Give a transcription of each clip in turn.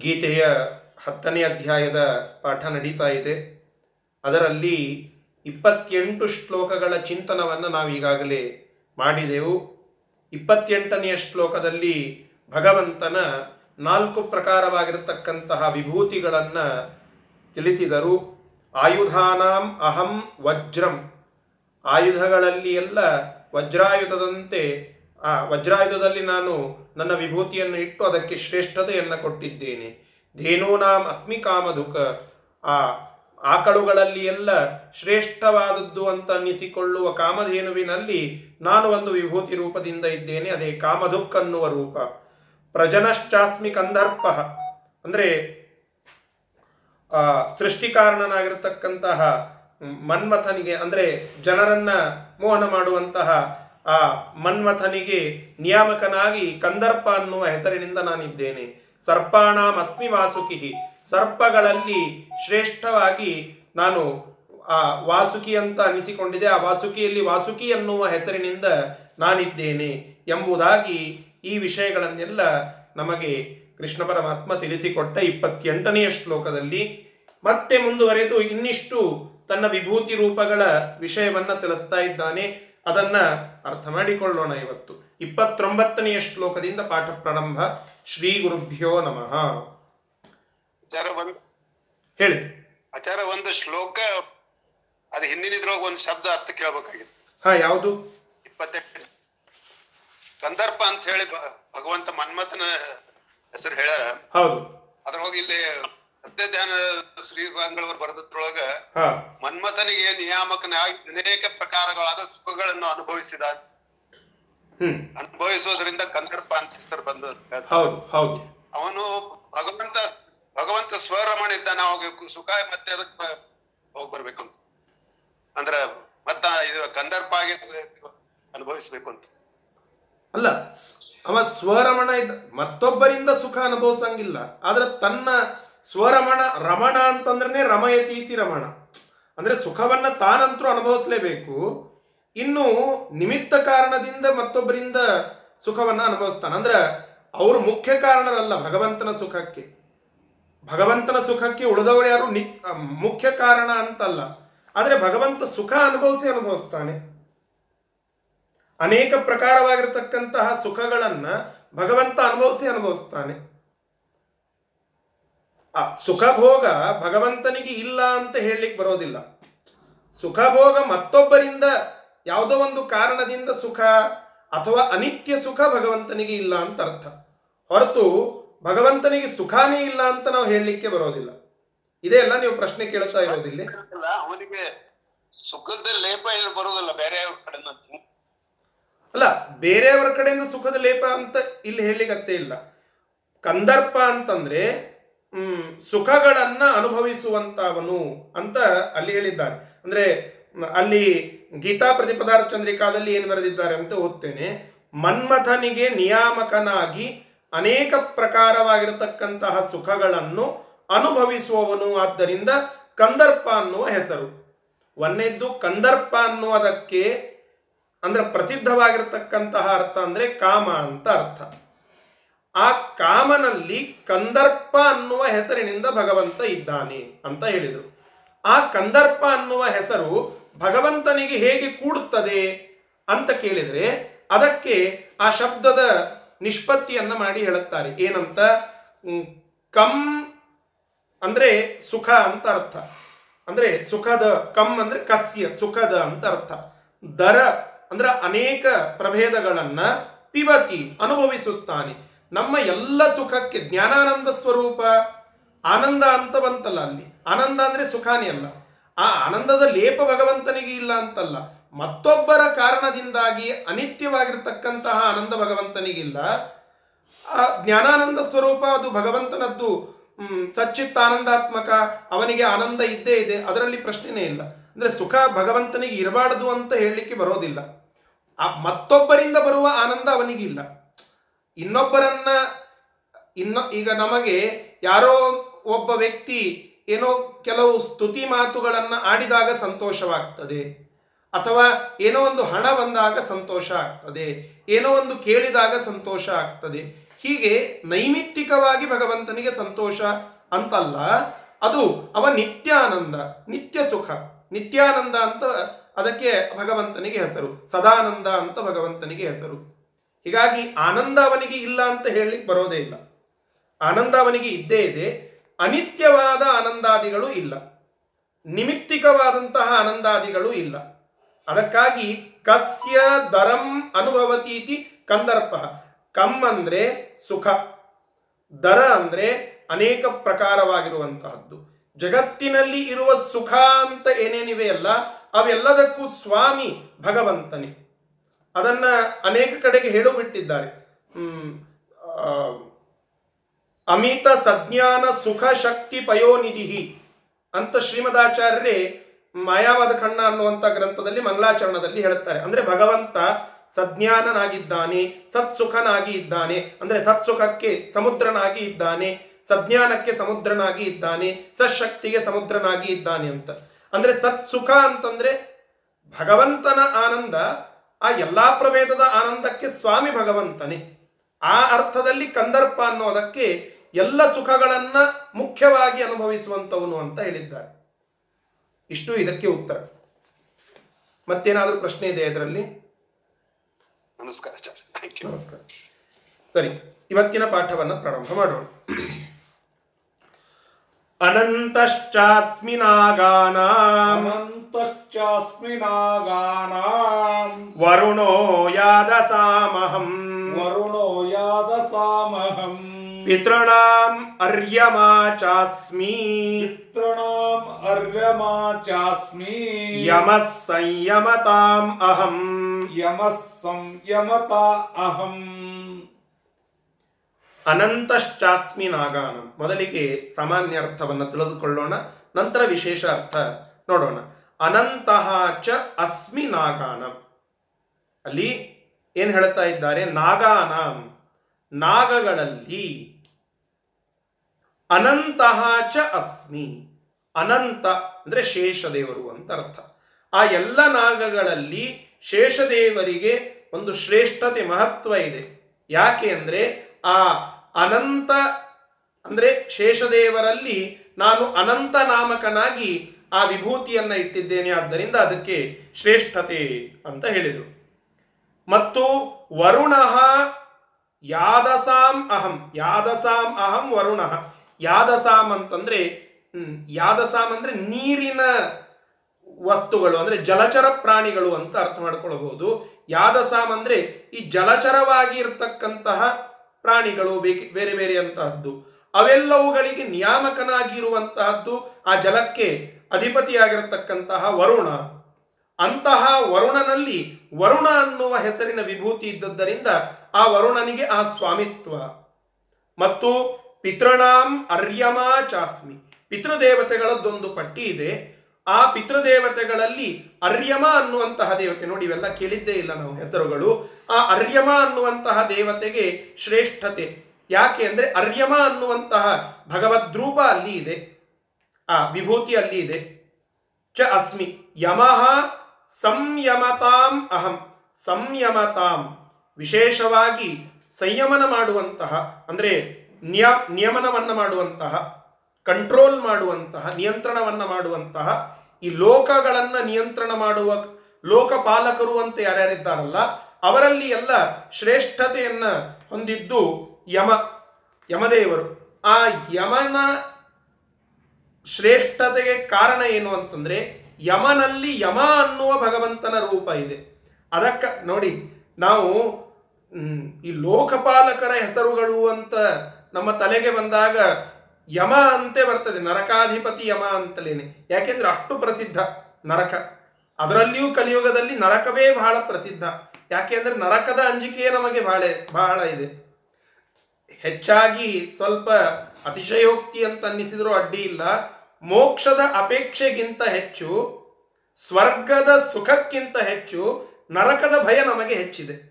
ಗೀತೆಯ ಹತ್ತನೇ ಅಧ್ಯಾಯದ ಪಾಠ ನಡೀತಾ ಇದೆ. ಅದರಲ್ಲಿ ಇಪ್ಪತ್ತೆಂಟು ಶ್ಲೋಕಗಳ ಚಿಂತನವನ್ನು ನಾವೀಗಾಗಲೇ ಮಾಡಿದೆವು. ಇಪ್ಪತ್ತೆಂಟನೆಯ ಶ್ಲೋಕದಲ್ಲಿ ಭಗವಂತನ ನಾಲ್ಕು ಪ್ರಕಾರವಾಗಿರತಕ್ಕಂತಹ ವಿಭೂತಿಗಳನ್ನು ತಿಳಿಸಿದರು. ಆಯುಧಾನಾಂ ಅಹಂ ವಜ್ರಂ. ಆಯುಧಗಳಲ್ಲಿ ಎಲ್ಲ ವಜ್ರಾಯುಧದಂತೆ ಆ ವಜ್ರಾಯುಧದಲ್ಲಿ ನಾನು ನನ್ನ ವಿಭೂತಿಯನ್ನು ಇಟ್ಟು ಅದಕ್ಕೆ ಶ್ರೇಷ್ಠತೆಯನ್ನು ಕೊಟ್ಟಿದ್ದೇನೆ. ಧೇನೂನಾಂ ಅಸ್ಮಿ ಕಾಮಧುಕ. ಆ ಆಕಳುಗಳಲ್ಲಿ ಎಲ್ಲ ಶ್ರೇಷ್ಠವಾದದ್ದು ಅಂತ ಅನ್ನಿಸಿಕೊಳ್ಳುವ ಕಾಮಧೇನುವಿನಲ್ಲಿ ನಾನು ಒಂದು ವಿಭೂತಿ ರೂಪದಿಂದ ಇದ್ದೇನೆ, ಅದೇ ಕಾಮಧುಕ್ ಅನ್ನುವ ರೂಪ. ಪ್ರಜನಶ್ಚಾಸ್ಮಿ ಕಂದರ್ಪ. ಅಂದರೆ ಸೃಷ್ಟಿಕಾರಣನಾಗಿರತಕ್ಕಂತಹ ಮನ್ಮಥನಿಗೆ, ಅಂದರೆ ಜನರನ್ನ ಮೋಹನ ಮಾಡುವಂತಹ ಆ ಮನ್ಮಥನಿಗೆ ನಿಯಾಮಕನಾಗಿ ಕಂದರ್ಪ ಅನ್ನುವ ಹೆಸರಿನಿಂದ ನಾನಿದ್ದೇನೆ. ಸರ್ಪಾಣಾಂ ಅಸ್ಮಿ ವಾಸುಕಿ. ಸರ್ಪಗಳಲ್ಲಿ ಶ್ರೇಷ್ಠವಾಗಿ ನಾನು ಆ ವಾಸುಕಿ ಅಂತ ಅನಿಸಿಕೊಂಡಿದೆ. ಆ ವಾಸುಕಿಯಲ್ಲಿ ವಾಸುಕಿ ಅನ್ನುವ ಹೆಸರಿನಿಂದ ನಾನಿದ್ದೇನೆ ಎಂಬುದಾಗಿ ಈ ವಿಷಯಗಳನ್ನೆಲ್ಲ ನಮಗೆ ಕೃಷ್ಣ ಪರಮಾತ್ಮ ತಿಳಿಸಿಕೊಟ್ಟ ಇಪ್ಪತ್ತೆಂಟನೆಯ ಶ್ಲೋಕದಲ್ಲಿ. ಮತ್ತೆ ಮುಂದುವರೆದು ಇನ್ನಿಷ್ಟು ತನ್ನ ವಿಭೂತಿ ರೂಪಗಳ ವಿಷಯವನ್ನ ತಿಳಿಸ್ತಾ ಇದ್ದಾನೆ. ಅದನ್ನ ಅರ್ಥ ಮಾಡಿಕೊಳ್ಳೋಣ ಇವತ್ತು. ಇಪ್ಪತ್ತೊಂಬತ್ತನೆಯ ಶ್ಲೋಕದಿಂದ ಪಾಠ ಪ್ರಾರಂಭ. ಶ್ರೀ ಗುರುಭ್ಯೋ ನಮಃ. ಹೇಳಿ. ಆಚಾರ ಒಂದು ಶ್ಲೋಕ ಅದ್ ಹಿಂದಿನಿದ್ರೊಳಗ ಒಂದು ಶಬ್ದ ಅರ್ಥ ಕೇಳಬೇಕಾಗಿತ್ತು. ಹಾ ಯಾವುದು? ಇಪ್ಪತ್ತೆಂಟು. ಸಂದರ್ಭ ಅಂತ ಹೇಳಿ ಭಗವಂತ ಮನ್ಮಥನ ಹೆಸರು ಹೇಳ್ಯಾರ. ಹೌದು. ಅದ್ರೊಳಗೆ ಇಲ್ಲಿ ಸತ್ಯ ಧ್ಯಾನ ಶ್ರೀಪಾಂಗಳವರು ಬರೆದದ್ರೊಳಗ ಹಾ. ಮನ್ಮಥನಿಗೆ ನಿಯಾಮಕನಾಗಿ ಅನೇಕ ಪ್ರಕಾರಗಳಾದ ಸುಖಗಳನ್ನು ಅನುಭವಿಸಿದ. ಅನುಭವಿಸುವುದರಿಂದ ಅನುಭವಿಸೋದ್ರಿಂದ ಕಂದರ್ಪ ಅಂತ ಹೆಸರು ಬಂದ ಹೌದು. ಅವನು ಭಗವಂತ ಭಗವಂತ ಸ್ವರಮಣ ಇದ್ದಾನೆ ಅವಾಗ ಸುಖ ಮತ್ತೆ ಅದಕ್ಕೆ ಹೋಗಿ ಬರ್ಬೇಕು ಅಂತ. ಅಂದ್ರ ಮತ್ತ ಇದು ಕಂದರ್ಪ ಆಗಿ ಅನುಭವಿಸ್ಬೇಕು ಅಂತ. ಅಲ್ಲ ಅವ ಸ್ವರಮಣ ಇದ್ದ ಮತ್ತೊಬ್ಬರಿಂದ ಸುಖ ಅನುಭವಿಸಂಗಿಲ್ಲ. ಆದ್ರೆ ತನ್ನ ಸ್ವರಮಣ, ರಮಣ ಅಂತಂದ್ರೆ ರಮಯತೀತಿ ರಮಣ. ಅಂದ್ರೆ ಸುಖವನ್ನ ತಾನಂತರೂ ಅನುಭವಿಸಲೇಬೇಕು. ಇನ್ನು ನಿಮಿತ್ತ ಕಾರಣದಿಂದ ಮತ್ತೊಬ್ಬರಿಂದ ಸುಖವನ್ನ ಅನುಭವಿಸ್ತಾನೆ. ಅಂದ್ರೆ ಅವರು ಮುಖ್ಯ ಕಾರಣರಲ್ಲ ಭಗವಂತನ ಸುಖಕ್ಕೆ. ಭಗವಂತನ ಸುಖಕ್ಕೆ ಉಳಿದವರು ಯಾರು? ನಿ ಮುಖ್ಯ ಕಾರಣ ಅಂತಲ್ಲ. ಆದರೆ ಭಗವಂತ ಸುಖ ಅನುಭವಿಸಿ ಅನುಭವಿಸ್ತಾನೆ. ಅನೇಕ ಪ್ರಕಾರವಾಗಿರತಕ್ಕಂತಹ ಸುಖಗಳನ್ನ ಭಗವಂತ ಅನುಭವಿಸಿ ಅನುಭವಿಸ್ತಾನೆ. ಆ ಸುಖಭೋಗ ಭಗವಂತನಿಗೆ ಇಲ್ಲ ಅಂತ ಹೇಳಲಿಕ್ಕೆ ಬರೋದಿಲ್ಲ. ಸುಖಭೋಗ ಮತ್ತೊಬ್ಬರಿಂದ ಯಾವುದೋ ಒಂದು ಕಾರಣದಿಂದ ಸುಖ ಅಥವಾ ಅನಿತ್ಯ ಸುಖ ಭಗವಂತನಿಗೆ ಇಲ್ಲ ಅಂತ ಅರ್ಥ. ಹೊರತು ಭಗವಂತನಿಗೆ ಸುಖಾನೇ ಇಲ್ಲ ಅಂತ ನಾವು ಹೇಳಲಿಕ್ಕೆ ಬರೋದಿಲ್ಲ. ಇದೇ ಅಲ್ಲ ನೀವು ಪ್ರಶ್ನೆ ಕೇಳ್ತಾ ಇರೋದಿಲ್ಲ ಅವನಿಗೆ ಸುಖದ ಲೇಪ ಏನು ಬೇರೆಯವ್ರ ಬೇರೆ ಕಡೆ ಅಲ್ಲ ಬೇರೆಯವರ ಕಡೆಯಿಂದ ಸುಖದ ಲೇಪ ಅಂತ ಇಲ್ಲಿ ಹೇಳಲಿಕ್ಕೆ ಇಲ್ಲ. ಕಂದರ್ಪ ಅಂತಂದ್ರೆ ಸುಖಗಳನ್ನ ಅನುಭವಿಸುವಂತವನು ಅಂತ ಅಲ್ಲಿ ಹೇಳಿದ್ದಾರೆ. ಅಂದ್ರೆ, ಅಲ್ಲಿ ಗೀತಾ ಪ್ರತಿಪದಾರ್ಥ ಚಂದ್ರಿಕಾದಲ್ಲಿ ಏನು ಬರೆದಿದ್ದಾರೆ ಅಂತ ಓದ್ತೇನೆ. ಮನ್ಮಥನಿಗೆ ನಿಯಾಮಕನಾಗಿ ಅನೇಕ ಪ್ರಕಾರವಾಗಿರತಕ್ಕಂತಹ ಸುಖಗಳನ್ನು ಅನುಭವಿಸುವವನು ಆದ್ದರಿಂದ ಕಂದರ್ಪ ಅನ್ನುವ ಹೆಸರು. ಒಂದೇದ್ದು ಕಂದರ್ಪ ಅನ್ನುವುದಕ್ಕೆ ಅಂದ್ರೆ ಪ್ರಸಿದ್ಧವಾಗಿರತಕ್ಕಂತಹ ಅರ್ಥ ಅಂದ್ರೆ ಕಾಮ ಅಂತ ಅರ್ಥ. ಆ ಕಾಮನಲ್ಲಿ ಕಂದರ್ಪ ಅನ್ನುವ ಹೆಸರಿನಿಂದ ಭಗವಂತ ಇದ್ದಾನೆ ಅಂತ ಹೇಳಿದರು. ಆ ಕಂದರ್ಪ ಅನ್ನುವ ಹೆಸರು ಭಗವಂತನಿಗೆ ಹೇಗೆ ಕೂಡುತ್ತದೆ ಅಂತ ಕೇಳಿದರೆ ಅದಕ್ಕೆ ಆ ಶಬ್ದದ ನಿಷ್ಪತ್ತಿಯನ್ನು ಮಾಡಿ ಹೇಳುತ್ತಾರೆ. ಏನಂತ? ಕಂ ಅಂದರೆ ಸುಖ ಅಂತ ಅರ್ಥ. ಅಂದ್ರೆ ಸುಖದ ಕಮ್ ಅಂದ್ರೆ ಕಸ್ಯ, ಸುಖದ ಅಂತ ಅರ್ಥ. ದರ ಅಂದ್ರೆ ಅನೇಕ ಪ್ರಭೇದಗಳನ್ನು ಪಿಬತಿ, ಅನುಭವಿಸುತ್ತಾನೆ. ನಮ್ಮ ಎಲ್ಲ ಸುಖಕ್ಕೆ ಜ್ಞಾನಾನಂದ ಸ್ವರೂಪ ಆನಂದ ಅಂತ ಬಂತಲ್ಲ ಅಲ್ಲಿ. ಆನಂದ ಅಂದರೆ ಸುಖಾನೇ ಅಲ್ಲ. ಆ ಆನಂದದ ಲೇಪ ಭಗವಂತನಿಗೆ ಇಲ್ಲ ಅಂತಲ್ಲ. ಮತ್ತೊಬ್ಬರ ಕಾರಣದಿಂದಾಗಿ ಅನಿತ್ಯವಾಗಿರ್ತಕ್ಕಂತಹ ಆನಂದ ಭಗವಂತನಿಗಿಲ್ಲ ಆ ಜ್ಞಾನಾನಂದ ಸ್ವರೂಪ ಅದು ಭಗವಂತನದ್ದು ಹ್ಮ್, ಸಚ್ಚಿತ್ತಾನಂದಾತ್ಮಕ ಅವನಿಗೆ ಆನಂದ ಇದ್ದೇ ಇದೆ ಅದರಲ್ಲಿ ಪ್ರಶ್ನೆನೇ ಇಲ್ಲ. ಅಂದ್ರೆ ಸುಖ ಭಗವಂತನಿಗೆ ಇರಬಾರ್ದು ಅಂತ ಹೇಳಲಿಕ್ಕೆ ಬರೋದಿಲ್ಲ. ಆ ಮತ್ತೊಬ್ಬರಿಂದ ಬರುವ ಆನಂದ ಅವನಿಗಿಲ್ಲ ಇನ್ನೊಬ್ಬರನ್ನ, ಇನ್ನು, ಈಗ ನಮಗೆ ಯಾರೋ ಒಬ್ಬ ವ್ಯಕ್ತಿ ಏನೋ ಕೆಲವು ಸ್ತುತಿ ಮಾತುಗಳನ್ನು ಆಡಿದಾಗ ಸಂತೋಷವಾಗ್ತದೆ, ಅಥವಾ ಏನೋ ಒಂದು ಹಣ ಬಂದಾಗ ಸಂತೋಷ ಆಗ್ತದೆ, ಏನೋ ಒಂದು ಕೇಳಿದಾಗ ಸಂತೋಷ ಆಗ್ತದೆ. ಹೀಗೆ ನೈಮಿತ್ತಿಕವಾಗಿ ಭಗವಂತನಿಗೆ ಸಂತೋಷ ಅಂತಲ್ಲ, ಅದು ಅವ ನಿತ್ಯಾನಂದ, ನಿತ್ಯ ಸುಖ, ನಿತ್ಯಾನಂದ ಅಂತ ಅದಕ್ಕೆ ಭಗವಂತನಿಗೆ ಹೆಸರು, ಸದಾನಂದ ಅಂತ ಭಗವಂತನಿಗೆ ಹೆಸರು. ಹೀಗಾಗಿ ಆನಂದ ಅವನಿಗೆ ಇಲ್ಲ ಅಂತ ಹೇಳಲಿಕ್ಕೆ ಬರೋದೇ ಇಲ್ಲ. ಆನಂದ ಅವನಿಗೆ ಇದ್ದೇ ಇದೆ, ಅನಿತ್ಯವಾದ ಆನಂದಾದಿಗಳು ಇಲ್ಲ. ನಿಮಿತ್ತಿಕವಾದಂತಹ ಆನಂದಾದಿಗಳು ಇಲ್ಲ. ಅದಕ್ಕಾಗಿ ಕಸ್ಯ ದರಂ ಅನುಭವತೀತಿ ಕಂದರ್ಪ. ಕಮ್ ಅಂದ್ರೆ ಸುಖ, ದರ ಅಂದ್ರೆ ಅನೇಕ ಪ್ರಕಾರವಾಗಿರುವಂತಹದ್ದು. ಜಗತ್ತಿನಲ್ಲಿ ಇರುವ ಸುಖ ಅಂತ ಏನೇನಿವೆಯಲ್ಲ, ಅವೆಲ್ಲದಕ್ಕೂ ಸ್ವಾಮಿ ಭಗವಂತನೇ. ಅದನ್ನ ಅನೇಕ ಕಡೆಗೆ ಹೇಳು ಬಿಟ್ಟಿದ್ದಾರೆ ಅಮಿತ ಸಜ್ಞಾನ ಸುಖ ಶಕ್ತಿ ಪಯೋನಿಧಿ ಅಂತ ಶ್ರೀಮದಾಚಾರ್ಯರೇ ಮಾಯಾವಾದ ಕಣ್ಣ ಅನ್ನುವಂಥ ಗ್ರಂಥದಲ್ಲಿ ಮಂಗಲಾಚರಣದಲ್ಲಿ ಹೇಳುತ್ತಾರೆ. ಅಂದ್ರೆ ಭಗವಂತ ಸಜ್ಞಾನನಾಗಿದ್ದಾನೆ, ಸತ್ಸುಖನಾಗಿ ಇದ್ದಾನೆ, ಅಂದ್ರೆ ಸತ್ಸುಖಕ್ಕೆ ಸಮುದ್ರನಾಗಿ ಇದ್ದಾನೆ, ಸಜ್ಞಾನಕ್ಕೆ ಸಮುದ್ರನಾಗಿ ಇದ್ದಾನೆ, ಸಶಕ್ತಿಗೆ ಸಮುದ್ರನಾಗಿ ಇದ್ದಾನೆ ಅಂತ. ಅಂದ್ರೆ ಸತ್ಸುಖ ಅಂತಂದ್ರೆ ಭಗವಂತನ ಆನಂದ ಆ ಎಲ್ಲಾ ಪ್ರಭೇದದ ಆನಂದಕ್ಕೆ ಸ್ವಾಮಿ ಭಗವಂತನೇ. ಆ ಅರ್ಥದಲ್ಲಿ ಕಂದರ್ಪ ಅನ್ನೋದಕ್ಕೆ ಎಲ್ಲ ಸುಖಗಳನ್ನ ಮುಖ್ಯವಾಗಿ ಅನುಭವಿಸುವಂತವನು ಅಂತ ಹೇಳಿದ್ದಾರೆ. ಇಷ್ಟು ಇದಕ್ಕೆ ಉತ್ತರ. ಮತ್ತೇನಾದರೂ ಪ್ರಶ್ನೆ ಇದೆ ಇದರಲ್ಲಿ? ನಮಸ್ಕಾರ ನಮಸ್ಕಾರ. ಸರಿ ಇವತ್ತಿನ ಪಾಠವನ್ನು ಪ್ರಾರಂಭ ಮಾಡೋಣ. ಅನಂತಶ್ಚಾಸ್ಮಿ ವರುಣೋ ಯಾದ ಸಾಮಹಂ. ವರುಣೋ ಯಾದ ಸಾಮಹಂ. ಪಿತೃಣಾಂ ಅರ್ಯಮಾಚಾಸ್ಮಿ ಪಿತೃಣಾಂ ಅರ್ಯಮಾಚಾಸ್ಮಿ ಯಮಃ ಸಂಯಮತಾಂ ಅಹಂ. ಯಮಃ ಸಂಯಮತಾ ಅಹಂ. ಅನಂತಶ್ಚಾಸ್ಮಿ ನಾಗಾನಂ. ಮೊದಲಿಗೆ ಸಾಮಾನ್ಯ ಅರ್ಥವನ್ನು ತಿಳಿದುಕೊಳ್ಳೋಣ ನಂತರ ವಿಶೇಷ ಅರ್ಥ ನೋಡೋಣ. ಅನಂತಃ ಚ ಅಸ್ಮಿ ನಾಗಾನಂ. ಅಲ್ಲಿ ಏನು ಹೇಳ್ತಾ ಇದ್ದಾರೆ? ನಾಗಾನ. ನಾಗಗಳಲ್ಲಿ ಅನಂತಹ ಚ ಅಸ್ಮಿ. ಅನಂತ ಅಂದ್ರೆ ಶೇಷದೇವರು ಅಂತ ಅರ್ಥ. ಆ ಎಲ್ಲ ನಾಗಗಳಲ್ಲಿ ಶೇಷದೇವರಿಗೆ ಒಂದು ಶ್ರೇಷ್ಠತೆ ಮಹತ್ವ ಇದೆ. ಯಾಕೆ ಅಂದ್ರೆ ಆ ಅನಂತ ಅಂದ್ರೆ ಶೇಷದೇವರಲ್ಲಿ ನಾನು ಅನಂತ ನಾಮಕನಾಗಿ ಆ ವಿಭೂತಿಯನ್ನ ಇಟ್ಟಿದ್ದೇನೆ, ಆದ್ದರಿಂದ ಅದಕ್ಕೆ ಶ್ರೇಷ್ಠತೆ ಅಂತ ಹೇಳಿದರು. ಮತ್ತು ವರುಣ ಯಾದಸಾಂ ಅಹಂ. ಯಾದಸಾಂ ಅಹಂ ವರುಣ. ಯಾದಸಾಂ ಅಂತಂದ್ರೆ ಯಾದಸಾಂ ಅಂದ್ರೆ ನೀರಿನ ವಸ್ತುಗಳು, ಅಂದ್ರೆ ಜಲಚರ ಪ್ರಾಣಿಗಳು ಅಂತ ಅರ್ಥ ಮಾಡ್ಕೊಳ್ಬಹುದು. ಯಾದಸಾಂ ಅಂದ್ರೆ ಈ ಜಲಚರವಾಗಿ ಇರತಕ್ಕಂತಹ ಪ್ರಾಣಿಗಳು ಬೇರೆ ಬೇರೆ ಅಂತಹದ್ದು. ಅವೆಲ್ಲವುಗಳಿಗೆ ನಿಯಾಮಕನಾಗಿರುವಂತಹದ್ದು, ಆ ಜಲಕ್ಕೆ ಅಧಿಪತಿಯಾಗಿರತಕ್ಕಂತಹ ವರುಣ. ಅಂತಹ ವರುಣನಲ್ಲಿ ವರುಣ ಅನ್ನುವ ಹೆಸರಿನ ವಿಭೂತಿ ಇದ್ದದ್ದರಿಂದ ಆ ವರುಣನಿಗೆ ಆ ಸ್ವಾಮಿತ್ವ. ಮತ್ತು ಪಿತೃಣಾಂ ಅರ್ಯಮಾ ಚಾಸ್ಮಿ. ಪಿತೃದೇವತೆಗಳದ್ದೊಂದು ಪಟ್ಟಿ ಇದೆ. ಆ ಪಿತೃದೇವತೆಗಳಲ್ಲಿ ಅರ್ಯಮ ಅನ್ನುವಂತಹ ದೇವತೆ ನೋಡಿ, ಇವೆಲ್ಲ ಕೇಳಿದ್ದೇ ಇಲ್ಲ ನಾವು ಹೆಸರುಗಳು. ಆ ಅರ್ಯಮ ಅನ್ನುವಂತಹ ದೇವತೆಗೆ ಶ್ರೇಷ್ಠತೆ. ಯಾಕೆ ಅಂದರೆ ಅರ್ಯಮ ಅನ್ನುವಂತಹ ಭಗವದ್ರೂಪ ಅಲ್ಲಿ ಇದೆ. ಆ ವಿಭೂತಿ ಅಲ್ಲಿ ಇದೆ. ಚ ಅಸ್ಮಿ. ಯಮಃ ಸಂಯಮತಾಂ ಅಹಂ. ಸಂಯಮತಾಂ. ವಿಶೇಷವಾಗಿ ಸಂಯಮನ ಮಾಡುವಂತಹ, ಅಂದರೆ ನಿಯ, ನಿಯಮನವನ್ನು ಮಾಡುವಂತಹ ಕಂಟ್ರೋಲ್ ಮಾಡುವಂತಹ, ನಿಯಂತ್ರಣವನ್ನು ಮಾಡುವಂತಹ, ಈ ಲೋಕಗಳನ್ನು ನಿಯಂತ್ರಣ ಮಾಡುವ ಲೋಕಪಾಲಕರು ಅಂತ ಯಾರ್ಯಾರಿದ್ದಾರಲ್ಲ, ಅವರಲ್ಲಿ ಎಲ್ಲ ಶ್ರೇಷ್ಠತೆಯನ್ನು ಹೊಂದಿದ್ದು ಯಮ, ಯಮದೇವರು. ಆ ಯಮನ ಶ್ರೇಷ್ಠತೆಗೆ ಕಾರಣ ಏನು ಅಂತಂದ್ರೆ ಯಮನಲ್ಲಿ ಯಮ ಅನ್ನುವ ಭಗವಂತನ ರೂಪ ಇದೆ. ಅದಕ್ಕ ನೋಡಿ, ನಾವು ಈ ಲೋಕಪಾಲಕರ ಹೆಸರುಗಳು ಅಂತ ನಮ್ಮ ತಲೆಗೆ ಬಂದಾಗ ಯಮ ಅಂತೆ ಬರ್ತದೆ, ನರಕಾಧಿಪತಿ ಯಮ ಅಂತಲೇನೆ. ಯಾಕೆಂದ್ರೆ ಅಷ್ಟು ಪ್ರಸಿದ್ಧ ನರಕ. ಅದರಲ್ಲಿಯೂ ಕಲಿಯುಗದಲ್ಲಿ ನರಕವೇ ಬಹಳ ಪ್ರಸಿದ್ಧ. ಯಾಕೆ ಅಂದ್ರೆ ನರಕದ ಅಂಜಿಕೆಯೇ ನಮಗೆ ಬಹಳ ಬಹಳ ಇದೆ. ಹೆಚ್ಚಾಗಿ ಸ್ವಲ್ಪ ಅತಿಶಯೋಕ್ತಿ ಅಂತ ಅನ್ನಿಸಿದರೂ ಅಡ್ಡಿ ಇಲ್ಲ. ಮೋಕ್ಷದ ಅಪೇಕ್ಷೆಗಿಂತ ಹೆಚ್ಚು, ಸ್ವರ್ಗದ ಸುಖಕ್ಕಿಂತ ಹೆಚ್ಚು, ನರಕದ ಭಯ ನಮಗೆ ಹೆಚ್ಚಿದೆ.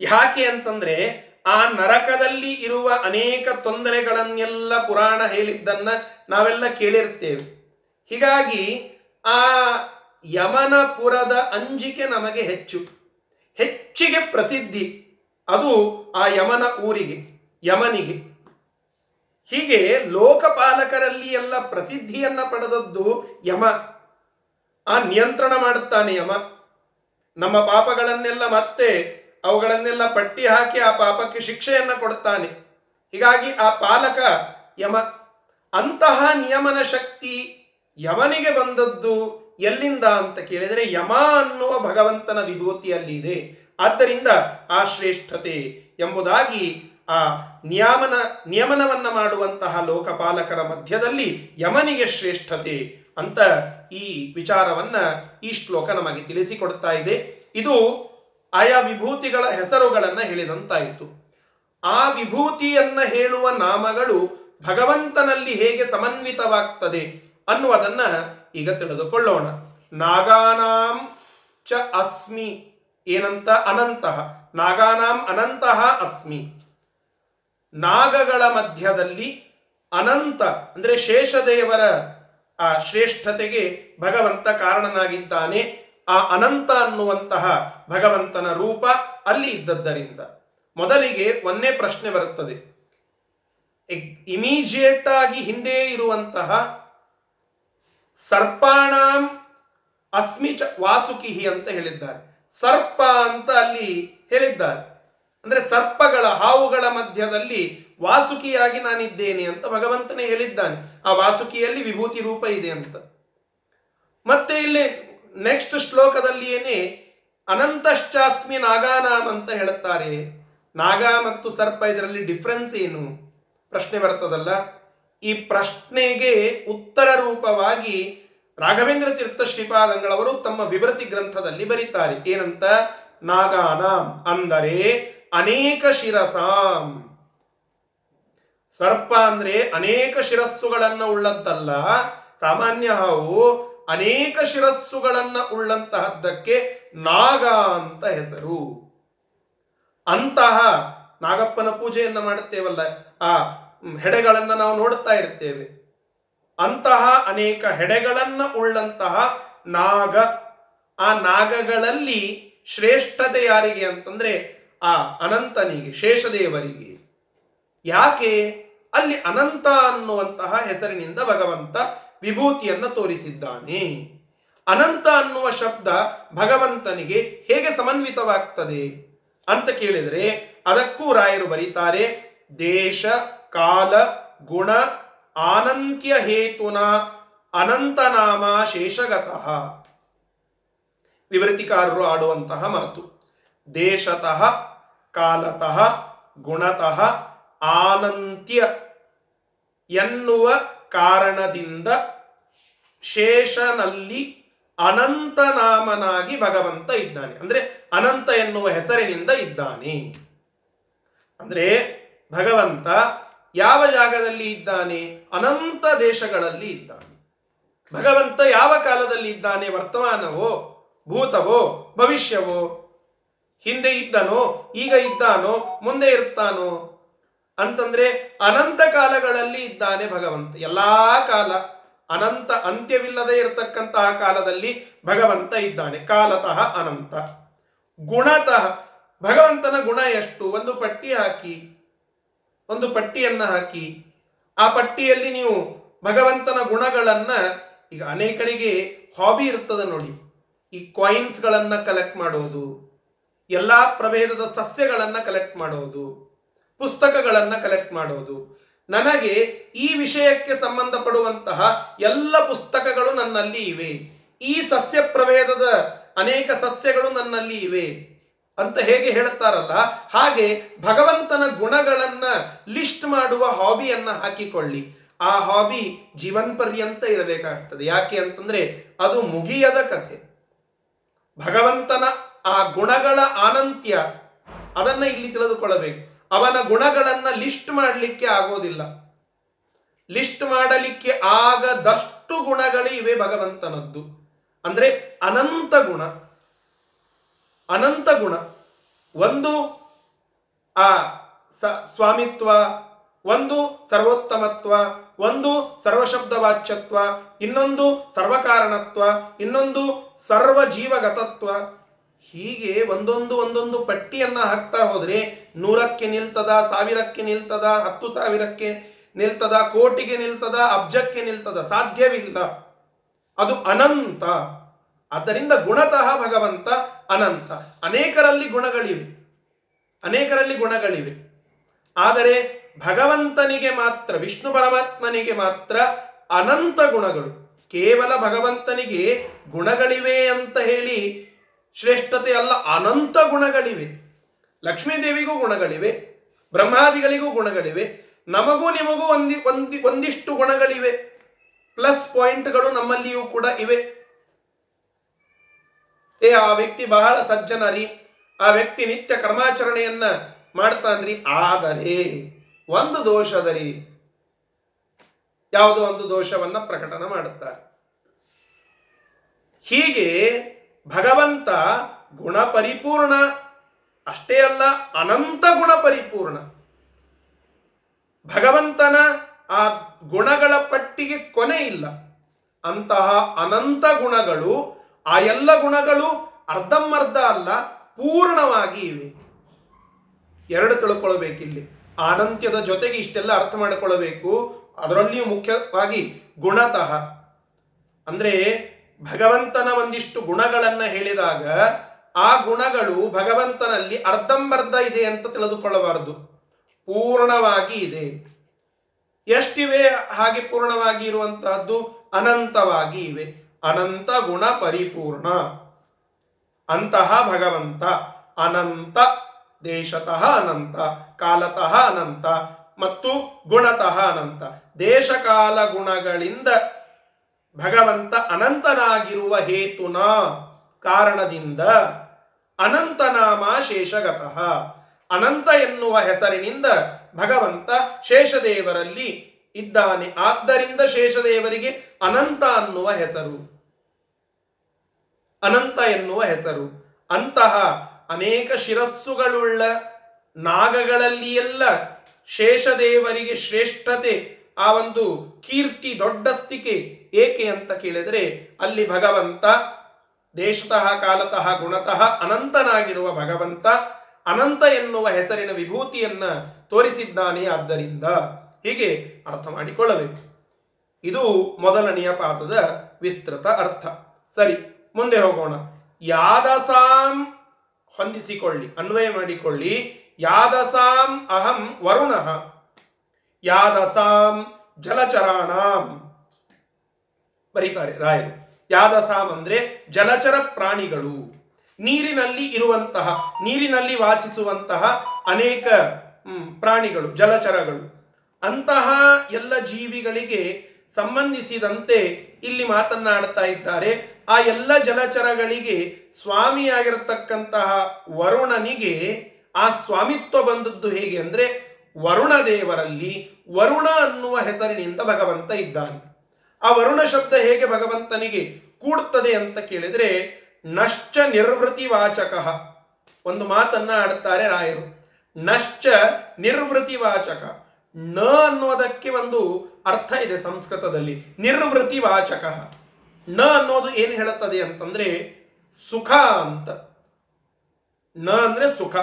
ಯಾಕೆ ಅಂತಂದ್ರೆ, ಆ ನರಕದಲ್ಲಿ ಇರುವ ಅನೇಕ ತೊಂದರೆಗಳನ್ನೆಲ್ಲ ಪುರಾಣ ಹೇಳಿದ್ದನ್ನ ನಾವೆಲ್ಲ ಕೇಳಿರ್ತೇವೆ. ಹೀಗಾಗಿ, ಆ ಯಮನಪುರದ ಅಂಜಿಕೆ ನಮಗೆ ಹೆಚ್ಚು. ಹೆಚ್ಚಿಗೆ ಪ್ರಸಿದ್ಧಿ ಅದು ಆ ಯಮನ ಊರಿಗೆ, ಯಮನಿಗೆ. ಹೀಗೆ ಲೋಕಪಾಲಕರಲ್ಲಿ ಎಲ್ಲ ಪ್ರಸಿದ್ಧಿಯನ್ನ ಪಡೆದದ್ದು ಯಮ. ಆ ನಿಯಂತ್ರಣ ಮಾಡುತ್ತಾನೆ ಯಮ. ನಮ್ಮ ಪಾಪಗಳನ್ನೆಲ್ಲ ಮತ್ತೆ ಅವುಗಳನ್ನೆಲ್ಲ ಪಟ್ಟಿ ಹಾಕಿ ಆ ಪಾಪಕ್ಕೆ ಶಿಕ್ಷೆಯನ್ನ ಕೊಡುತ್ತಾನೆ. ಹೀಗಾಗಿ ಆ ಪಾಲಕ ಯಮ. ಅಂತಹ ನಿಯಮನ ಶಕ್ತಿ ಯಮನಿಗೆ ಬಂದದ್ದು ಎಲ್ಲಿಂದ ಅಂತ ಕೇಳಿದರೆ ಯಮ ಅನ್ನುವ ಭಗವಂತನ ವಿಭೂತಿಯಲ್ಲಿ ಇದೆ ಆದ್ದರಿಂದ ಆ ಶ್ರೇಷ್ಠತೆ ಎಂಬುದಾಗಿ ಆ ನಿಯಮನ, ನಿಯಮನವನ್ನ ಮಾಡುವಂತಹ ಲೋಕಪಾಲಕರ ಮಧ್ಯದಲ್ಲಿ ಯಮನಿಗೆ ಶ್ರೇಷ್ಠತೆ ಅಂತ ಈ ವಿಚಾರವನ್ನ ಈ ಶ್ಲೋಕ ನಮಗೆ ತಿಳಿಸಿಕೊಡ್ತಾ ಇದೆ. ಇದು ಆಯಾ ವಿಭೂತಿಗಳ ಹೆಸರುಗಳನ್ನು ಹೇಳಿದಂತಾಯಿತು. ಆ ವಿಭೂತಿಯನ್ನ ಹೇಳುವ ನಾಮಗಳು ಭಗವಂತನಲ್ಲಿ ಹೇಗೆ ಸಮನ್ವಿತವಾಗ್ತದೆ ಅನ್ನುವುದನ್ನ ಈಗ ತಿಳಿದುಕೊಳ್ಳೋಣ. ನಾಗಾನಾಂ ಚ ಅಸ್ಮಿ ಏನಂತ ಅನಂತಹ ನಾಗಾನಾಂ ಅನಂತಹ ಅಸ್ಮಿ. ನಾಗಗಳ ಮಧ್ಯದಲ್ಲಿ ಅನಂತ, ಅಂದ್ರೆ ಶೇಷದೇವರ, ಆ, ಶ್ರೇಷ್ಠತೆಗೆ ಭಗವಂತ ಕಾರಣನಾಗಿದ್ದಾನೆ. ಆ ಅನಂತ ಅನ್ನುವಂತಹ ಭಗವಂತನ ರೂಪ ಅಲ್ಲಿ ಇದ್ದದ್ದರಿಂದ. ಮೊದಲಿಗೆ ಒಂದೇ ಪ್ರಶ್ನೆ ಬರುತ್ತದೆ. ಇಮಿಜಿಯೇಟ್ ಆಗಿ ಹಿಂದೆ ಇರುವಂತಹ ಸರ್ಪಾಣಾಂ ಅಸ್ಮಿಚ ವಾಸುಕಿಹಿ ಅಂತ ಹೇಳಿದ್ದಾರೆ. ಸರ್ಪ ಅಂತ ಅಲ್ಲಿ ಹೇಳಿದ್ದಾರೆ. ಅಂದ್ರೆ ಸರ್ಪಗಳ ಹಾವುಗಳ ಮಧ್ಯದಲ್ಲಿ ವಾಸುಕಿಯಾಗಿ ನಾನಿದ್ದೇನೆ ಅಂತ ಭಗವಂತನೇ ಹೇಳಿದ್ದಾನೆ. ಆ ವಾಸುಕಿಯಲ್ಲಿ ವಿಭೂತಿ ರೂಪ ಇದೆ ಅಂತ. ಮತ್ತೆ ಇಲ್ಲಿ ನೆಕ್ಸ್ಟ್ ಶ್ಲೋಕದಲ್ಲಿಯೇನೆ ಅನಂತಶ್ಚಾಸ್ಮಿ ನಾಗಾನಾಮ್ ಅಂತ ಹೇಳುತ್ತಾರೆ. ನಾಗ ಮತ್ತು ಸರ್ಪ ಇದರಲ್ಲಿ ಡಿಫ್ರೆನ್ಸ್ ಏನು? ಪ್ರಶ್ನೆ ಬರ್ತದಲ್ಲ. ಈ ಪ್ರಶ್ನೆಗೆ ಉತ್ತರ ರೂಪವಾಗಿ ರಾಘವೇಂದ್ರ ತೀರ್ಥ ಶ್ರೀಪಾದಂಗಳವರು ತಮ್ಮ ವಿವೃತಿ ಗ್ರಂಥದಲ್ಲಿ ಬರೀತಾರೆ. ಏನಂತ? ನಾಗಾನಾಂ ಅಂದರೆ ಅನೇಕ ಶಿರಸಾಂ. ಸರ್ಪ ಅಂದ್ರೆ ಅನೇಕ ಶಿರಸ್ಸುಗಳನ್ನ ಉಳ್ಳಂತಲ್ಲ ಸಾಮಾನ್ಯ ಹಾವು ಅನೇಕ ಶಿರಸ್ಸುಗಳನ್ನ ಉಳ್ಳಂತಹದ್ದಕ್ಕೆ ನಾಗ ಅಂತ ಹೆಸರು. ಅಂತಹ ನಾಗಪ್ಪನ ಪೂಜೆಯನ್ನ ಮಾಡುತ್ತೇವಲ್ಲ, ಆ ಹೆಡೆಗಳನ್ನು ನಾವು ನೋಡುತ್ತಾ ಇರ್ತೇವೆ. ಅಂತಹ ಅನೇಕ ಹೆಡೆಗಳನ್ನು ಉಳ್ಳಂತಹ ನಾಗ. ಆ ನಾಗಗಳಲ್ಲಿ ಶ್ರೇಷ್ಠತೆ ಯಾರಿಗೆ ಅಂತಂದ್ರೆ ಆ ಅನಂತನಿಗೆ, ಶೇಷದೇವರಿಗೆ. ಯಾಕೆ? ಅಲ್ಲಿ ಅನಂತ ಅನ್ನುವಂತಹ ಹೆಸರಿನಿಂದ ಭಗವಂತ ವಿಭೂತಿಯನ್ನು ತೋರಿಸಿದ್ದಾನೆ. ಅನಂತ ಅನ್ನುವ ಶಬ್ದ ಭಗವಂತನಿಗೆ ಹೇಗೆ ಸಮನ್ವಿತವಾಗ್ತದೆ? ಅಂತ ಕೇಳಿದರೆ, ಅದಕ್ಕೂ ರಾಯರು ಬರೀತಾರೆ, ದೇಶ, ಕಾಲ, ಗುಣ, ಆನಂತ್ಯ ಹೇತುನ ಅನಂತನಾಮ ಶೇಷಗತಃ. ವಿವೃತಿಕಾರರು ಆಡುವಂತಹ ಮಾತು. ದೇಶತಃ ಕಾಲತಃ ಗುಣತಃ ಆನಂತ್ಯ ಎನ್ನುವ ಕಾರಣದಿಂದ ಶೇಷನಲ್ಲಿ ಅನಂತನಾಮನಾಗಿ ಭಗವಂತ ಇದ್ದಾನೆ. ಅಂದ್ರೆ ಅನಂತ ಎನ್ನುವ ಹೆಸರಿನಿಂದ ಇದ್ದಾನೆ. ಅಂದ್ರೆ ಭಗವಂತ ಯಾವ ಜಾಗದಲ್ಲಿ ಇದ್ದಾನೆ? ಅನಂತ ದೇಶಗಳಲ್ಲಿ ಇದ್ದಾನೆ. ಭಗವಂತ ಯಾವ ಕಾಲದಲ್ಲಿ ಇದ್ದಾನೆ? ವರ್ತಮಾನವೋ, ಭೂತವೋ, ಭವಿಷ್ಯವೋ? ಹಿಂದೆ ಇದ್ದನೋ, ಈಗ ಇದ್ದಾನೋ, ಮುಂದೆ ಇರ್ತಾನೋ ಅಂತಂದ್ರೆ ಅನಂತ ಕಾಲಗಳಲ್ಲಿ ಇದ್ದಾನೆ ಭಗವಂತ. ಎಲ್ಲಾ ಕಾಲ ಅನಂತ ಅಂತ್ಯವಿಲ್ಲದೆ ಇರತಕ್ಕಂತಹ ಕಾಲದಲ್ಲಿ ಭಗವಂತ ಇದ್ದಾನೆ. ಕಾಲತಃ ಅನಂತ. ಗುಣತಃ ಭಗವಂತನ ಗುಣ ಎಷ್ಟು? ಒಂದು ಪಟ್ಟಿ ಹಾಕಿ, ಒಂದು ಪಟ್ಟಿಯನ್ನ ಹಾಕಿ. ಆ ಪಟ್ಟಿಯಲ್ಲಿ ನೀವು ಭಗವಂತನ ಗುಣಗಳನ್ನ ಈಗ ಅನೇಕರಿಗೆ ಹಾಬಿ ಇರ್ತದೆ ನೋಡಿ. ಈ ಕಾಯಿನ್ಸ್ಗಳನ್ನ ಕಲೆಕ್ಟ್ ಮಾಡೋದು ಎಲ್ಲಾ ಪ್ರಭೇದದ ಸಸ್ಯಗಳನ್ನು ಕಲೆಕ್ಟ್ ಮಾಡೋದು, ಪುಸ್ತಕಗಳನ್ನು ಕಲೆಕ್ಟ್ ಮಾಡೋದು. ನನಗೆ ಈ ವಿಷಯಕ್ಕೆ ಸಂಬಂಧಪಡುವಂತಹ ಎಲ್ಲ ಪುಸ್ತಕಗಳು ನನ್ನಲ್ಲಿ ಇವೆ. ಈ ಸಸ್ಯ ಪ್ರಭೇದದ ಅನೇಕ ಸಸ್ಯಗಳು ನನ್ನಲ್ಲಿ ಇವೆ ಅಂತ ಹೇಗೆ ಹೇಳುತ್ತಾರಲ್ಲ, ಹಾಗೆ ಭಗವಂತನ ಗುಣಗಳನ್ನ ಲಿಸ್ಟ್ ಮಾಡುವ ಹಾಬಿಯನ್ನ ಹಾಕಿಕೊಳ್ಳಿ. ಆ ಹಾಬಿ ಜೀವನ್ ಪರ್ಯಂತ ಇರಬೇಕಾಗ್ತದೆ. ಯಾಕೆ ಅಂತಂದ್ರೆ ಅದು ಮುಗಿಯದ ಕಥೆ. ಭಗವಂತನ ಆ ಗುಣಗಳ ಅನಂತ್ಯ ಅದನ್ನ ಇಲ್ಲಿ ತಿಳಿದುಕೊಳ್ಳಬೇಕು. ಅವನ ಗುಣಗಳನ್ನ ಲಿಸ್ಟ್ ಮಾಡಲಿಕ್ಕೆ ಆಗೋದಿಲ್ಲ. ಲಿಸ್ಟ್ ಮಾಡಲಿಕ್ಕೆ ಆಗದಷ್ಟು ಗುಣಗಳು ಇವೆ ಭಗವಂತನದ್ದು. ಅಂದ್ರೆ ಅನಂತ ಗುಣ ಅನಂತ ಗುಣ. ಒಂದು ಆ ಸ ಸ್ವಾಮಿತ್ವ, ಒಂದು ಸರ್ವೋತ್ತಮತ್ವ, ಒಂದು ಸರ್ವಶಬ್ದ ವಾಚ್ಯತ್ವ ಇನ್ನೊಂದು ಸರ್ವಕಾರಣತ್ವ, ಇನ್ನೊಂದು ಸರ್ವ ಜೀವಗತತ್ವ ಹೀಗೆ ಒಂದೊಂದು ಒಂದೊಂದು ಪಟ್ಟಿಯನ್ನ ಹಾಕ್ತಾ ಹೋದ್ರೆ ನೂರಕ್ಕೆ ನಿಲ್ತದ, ಸಾವಿರಕ್ಕೆ ನಿಲ್ತದ, ಹತ್ತು ಸಾವಿರಕ್ಕೆ ನಿಲ್ತದ, ಕೋಟಿಗೆ ನಿಲ್ತದ, ಅಬ್ಜಕ್ಕೆ ನಿಲ್ತದ ಸಾಧ್ಯವಿಲ್ಲ. ಅದು ಅನಂತ. ಆದ್ದರಿಂದ ಗುಣತಃ ಭಗವಂತ ಅನಂತ. ಅನೇಕರಲ್ಲಿ ಗುಣಗಳಿವೆ. ಅನೇಕರಲ್ಲಿ ಗುಣಗಳಿವೆ. ಆದರೆ ಭಗವಂತನಿಗೆ ಮಾತ್ರ, ವಿಷ್ಣು ಪರಮಾತ್ಮನಿಗೆ ಮಾತ್ರ ಅನಂತ ಗುಣಗಳು. ಕೇವಲ ಭಗವಂತನಿಗೆ ಗುಣಗಳಿವೆ ಅಂತ ಹೇಳಿ ಶ್ರೇಷ್ಠತೆ ಅಲ್ಲ ಅನಂತ ಗುಣಗಳಿವೆ. ಲಕ್ಷ್ಮೀದೇವಿಗೂ ಗುಣಗಳಿವೆ, ಬ್ರಹ್ಮಾದಿಗಳಿಗೂ ಗುಣಗಳಿವೆ, ನಮಗೂ ನಿಮಗೂ ಒಂದಿ ಒಂದಿ, ಒಂದಿಷ್ಟು ಗುಣಗಳಿವೆ. ಪ್ಲಸ್ ಪಾಯಿಂಟ್ಗಳು ನಮ್ಮಲ್ಲಿಯೂ ಕೂಡ ಇವೆ. ಏ, ಆ ವ್ಯಕ್ತಿ ಬಹಳ ಸಜ್ಜನ ರೀ ಆ ವ್ಯಕ್ತಿ ನಿತ್ಯ ಕರ್ಮಾಚರಣೆಯನ್ನ ಮಾಡ್ತಾನ್ರಿ. ಆದರೆ ಒಂದು ದೋಷದರಿ, ಯಾವುದೋ ಒಂದು ದೋಷವನ್ನ ಪ್ರಕಟನ ಮಾಡುತ್ತಾರೆ. ಹೀಗೆ ಭಗವಂತ ಗುಣ ಪರಿಪೂರ್ಣ ಅಷ್ಟೇ ಅಲ್ಲ ಅನಂತ ಗುಣ ಪರಿಪೂರ್ಣ. ಭಗವಂತನ ಆ ಗುಣಗಳ ಪಟ್ಟಿಗೆ ಕೊನೆ ಇಲ್ಲ. ಅಂತಹ ಅನಂತ ಗುಣಗಳು ಆ ಎಲ್ಲ ಗುಣಗಳು ಅರ್ಧಂಬರ್ಧ ಅಲ್ಲ, ಪೂರ್ಣವಾಗಿ ಇವೆ. ಎರಡು ತಿಳ್ಕೊಳ್ಬೇಕಿಲ್ಲಿ. ಅನಂತ್ಯದ ಜೊತೆಗೆ ಇಷ್ಟೆಲ್ಲ ಅರ್ಥ ಮಾಡಿಕೊಳ್ಳಬೇಕು. ಅದರಲ್ಲಿಯೂ ಮುಖ್ಯವಾಗಿ ಗುಣತಃ. ಅಂದ್ರೆ ಭಗವಂತನ ಒಂದಿಷ್ಟು ಗುಣಗಳನ್ನ ಹೇಳಿದಾಗ ಆ ಗುಣಗಳು ಭಗವಂತನಲ್ಲಿ ಅರ್ಧಂಬರ್ಧ ಇದೆ ಅಂತ ತಿಳಿದುಕೊಳ್ಳಬಾರದು. ಪೂರ್ಣವಾಗಿ ಇದೆ. ಎಷ್ಟಿವೆ ಹಾಗೆ ಪೂರ್ಣವಾಗಿ ಇರುವಂತಹದ್ದು? ಅನಂತವಾಗಿ ಇವೆ. ಅನಂತ ಗುಣ ಪರಿಪೂರ್ಣ. ಅಂತಹ ಭಗವಂತ ಅನಂತ, ದೇಶತಃ ಅನಂತ, ಕಾಲತಃ ಅನಂತ, ಮತ್ತು ಗುಣತಃ ಅನಂತ. ದೇಶಕಾಲ ಗುಣಗಳಿಂದ ಭಗವಂತ ಅನಂತನಾಗಿರುವ ಹೇತುನ ಕಾರಣದಿಂದ ಅನಂತನಾಮ ಶೇಷಗತಃ ಅನಂತ ಎನ್ನುವ ಹೆಸರಿನಿಂದ ಭಗವಂತ ಶೇಷದೇವರಲ್ಲಿ ಇದ್ದಾನೆ. ಆದ್ದರಿಂದ ಶೇಷದೇವರಿಗೆ ಅನಂತ ಅನ್ನುವ ಹೆಸರು. ಅನಂತ ಎನ್ನುವ ಹೆಸರು. ಅಂತಹ ಅನೇಕ ಶಿರಸ್ಸುಗಳುಳ್ಳ ನಾಗಗಳಲ್ಲಿ ಶೇಷದೇವರಿಗೆ ಶ್ರೇಷ್ಠತೆ ಆ ಒಂದು ಕೀರ್ತಿ ದೊಡ್ಡಸ್ತಿಕೆ ಏಕೆ ಅಂತ ಕೇಳಿದರೆ ಅಲ್ಲಿ ಭಗವಂತ ದೇಶತಃ, ಕಾಲತಃ, ಗುಣತಃ ಅನಂತನಾಗಿರುವ ಭಗವಂತ ಅನಂತ ಎನ್ನುವ ಹೆಸರಿನ ವಿಭೂತಿಯನ್ನ ತೋರಿಸಿದ್ದಾನೆ. ಆದ್ದರಿಂದ ಹೀಗೆ ಅರ್ಥ ಮಾಡಿಕೊಳ್ಳಬೇಕು. ಇದು ಮೊದಲನೆಯ ಪಾದದ ವಿಸ್ತೃತ ಅರ್ಥ. ಸರಿ, ಮುಂದೆ ಹೋಗೋಣ. ಯಾದಸಾಂ ಹೊಂದಿಸಿಕೊಳ್ಳಿ, ಅನ್ವಯ ಮಾಡಿಕೊಳ್ಳಿ. ಯಾದಸಾಂ ಅಹಂ ವರುಣಃ. ಯಾದಸಾಂ ಜಲಚರಾಣಾಂ. ಬರೀತಾರೆ ರಾಯರು. ಯಾದಸಾಮ್ ಅಂದ್ರೆ ಜಲಚರ ಪ್ರಾಣಿಗಳು. ನೀರಿನಲ್ಲಿ ಇರುವಂತಹ, ನೀರಿನಲ್ಲಿ ವಾಸಿಸುವಂತಹ ಅನೇಕ ಪ್ರಾಣಿಗಳು, ಜಲಚರಗಳು. ಅಂತಹ ಎಲ್ಲ ಜೀವಿಗಳಿಗೆ ಸಂಬಂಧಿಸಿದಂತೆ ಇಲ್ಲಿ ಮಾತನ್ನಾಡ್ತಾ ಇದ್ದಾರೆ. ಆ ಎಲ್ಲ ಜಲಚರಗಳಿಗೆ ಸ್ವಾಮಿಯಾಗಿರತಕ್ಕಂತಹ ವರುಣನಿಗೆ ಆ ಸ್ವಾಮಿತ್ವ ಬಂದದ್ದು ಹೇಗೆ ಅಂದ್ರೆ ವರುಣ ದೇವರಲ್ಲಿ ವರುಣ ಅನ್ನುವ ಹೆಸರಿನಿಂದ ಭಗವಂತ ಇದ್ದಾನೆ. ಆ ವರುಣ ಶಬ್ದ ಹೇಗೆ ಭಗವಂತನಿಗೆ ಕೂಡುತ್ತದೆ ಅಂತ ಕೇಳಿದ್ರೆ, ನಶ್ಚ ನಿರ್ವೃತಿ ವಾಚಕ ಒಂದು ಮಾತನ್ನ ಆಡುತ್ತಾರೆ ರಾಯರು. ನಶ್ಚ ನಿರ್ವೃತಿ ವಾಚಕ ನ ಅನ್ನೋದಕ್ಕೆ ಒಂದು ಅರ್ಥ ಇದೆ ಸಂಸ್ಕೃತದಲ್ಲಿ. ನಿರ್ವೃತಿ ವಾಚಕ ನ ಅನ್ನೋದು ಏನು ಹೇಳುತ್ತದೆ ಅಂತಂದ್ರೆ, ಸುಖ ಅಂತ. ನ ಅಂದ್ರೆ ಸುಖ.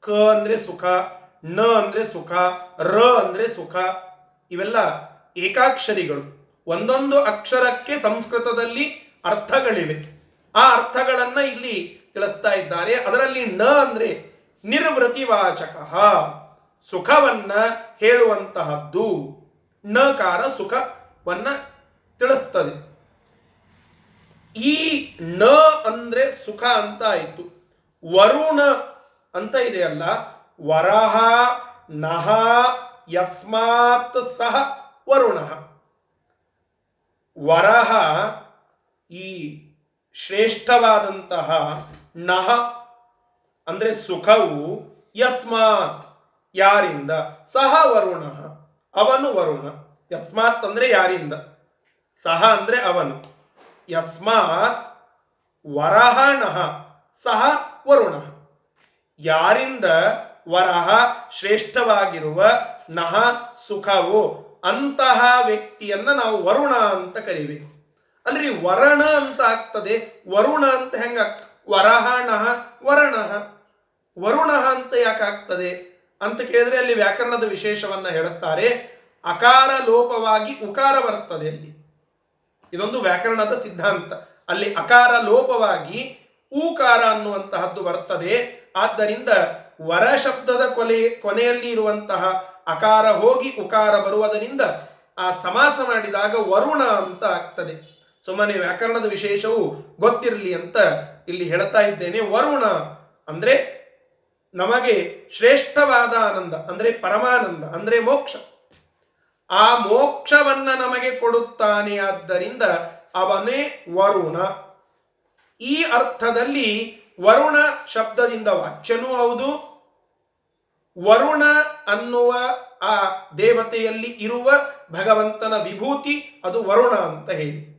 ಕ ಅಂದ್ರೆ ಸುಖ. ನ ಅಂದ್ರೆ ಸುಖ. ರ ಅಂದ್ರೆ ಸುಖ. ಇವೆಲ್ಲ ಏಕಾಕ್ಷರಿಗಳು. ಒಂದೊಂದು ಅಕ್ಷರಕ್ಕೆ ಸಂಸ್ಕೃತದಲ್ಲಿ ಅರ್ಥಗಳಿವೆ. ಆ ಅರ್ಥಗಳನ್ನ ಇಲ್ಲಿ ತಿಳಿಸ್ತಾ ಇದ್ದಾರೆ. ಅದರಲ್ಲಿ ನ ಅಂದ್ರೆ ನಿರ್ವೃತಿವಾಚಕ, ಸುಖವನ್ನ ಹೇಳುವಂತಹದ್ದು. ನಕಾರ ಸುಖವನ್ನ ತಿಳಿಸ್ತದೆ. ಈ ನ ಅಂದ್ರೆ ಸುಖ ಅಂತ ಆಯಿತು. ವರುಣ ಅಂತ ಇದೆಯಲ್ಲ, ವರಹ, ನಹ, ಯಸ್ಮಾತ್ ಸಹ ವರುಣ. ವರಹ ಈ ಶ್ರೇಷ್ಠವಾದಂತಹ ನಹ, ಅಂದರೆ ಸುಖವು, ಯಸ್ಮಾತ್ ಯಾರಿಂದ? ಸಹ ವರುಣ, ಅವನು ವರುಣ. ಯಸ್ಮಾತ್ ಅಂದ್ರೆ ಯಾರಿಂದ? ಸಹ ಅಂದರೆ ಅವನು. ಯಸ್ಮಾತ್ ವರಹಣಃ ಸಹ ವರುಣ. ಯಾರಿಂದ ವರಹ ಶ್ರೇಷ್ಠವಾಗಿರುವ ನಹ, ಸುಖವು? ಅಂತಹ ವ್ಯಕ್ತಿಯನ್ನ ನಾವು ವರುಣ ಅಂತ ಕರಿಬೇಕು. ಅಲ್ರಿ ವರಣ ಅಂತ ಆಗ್ತದೆ. ವರುಣ ಅಂತ ಹೆಂಗ ವರಹಣಃ ವರಣ. ವರುಣ ಅಂತ ಯಾಕಾಗ್ತದೆ ಅಂತ ಕೇಳಿದ್ರೆ ಅಲ್ಲಿ ವ್ಯಾಕರಣದ ವಿಶೇಷವನ್ನ ಹೇಳುತ್ತಾರೆ. ಅಕಾರ ಲೋಪವಾಗಿ ಉಕಾರ ಬರ್ತದೆ ಅಲ್ಲಿ. ಇದೊಂದು ವ್ಯಾಕರಣದ ಸಿದ್ಧಾಂತ. ಅಲ್ಲಿ ಅಕಾರ ಲೋಪವಾಗಿ ಊಕಾರ ಅನ್ನುವಂತಹದ್ದು ಬರ್ತದೆ. ಆದ್ದರಿಂದ ವರ ಶಬ್ದದ ಕೊಲೆ, ಕೊನೆಯಲ್ಲಿ ಇರುವಂತಹ ಅಕಾರ ಹೋಗಿ ಉಕಾರ ಬರುವುದರಿಂದ ಆ ಸಮಾಸ ಮಾಡಿದಾಗ ವರುಣ ಅಂತ ಆಗ್ತದೆ. ಸುಮ್ಮನೆ ವ್ಯಾಕರಣದ ವಿಶೇಷವು ಗೊತ್ತಿರಲಿ ಅಂತ ಇಲ್ಲಿ ಹೇಳ್ತಾ ಇದ್ದೇನೆ. ವರುಣ ಅಂದ್ರೆ ನಮಗೆ ಶ್ರೇಷ್ಠವಾದ ಆನಂದ, ಅಂದ್ರೆ ಪರಮಾನಂದ, ಅಂದ್ರೆ ಮೋಕ್ಷ. ಆ ಮೋಕ್ಷವನ್ನ ನಮಗೆ ಕೊಡುತ್ತಾನೆ ಆದ್ದರಿಂದ ಅವನೇ ವರುಣ. ಈ ಅರ್ಥದಲ್ಲಿ ವರುಣ ಶಬ್ದದಿಂದ ವಾಚ್ಯನೂ ಹೌದು ವರುಣ ಅನ್ನುವ ಆ ದೇವತೆಯಲ್ಲಿ ಇರುವ ಭಗವಂತನ ವಿಭೂತಿ ಅದು ವರುಣ ಅಂತ ಹೇಳಿ.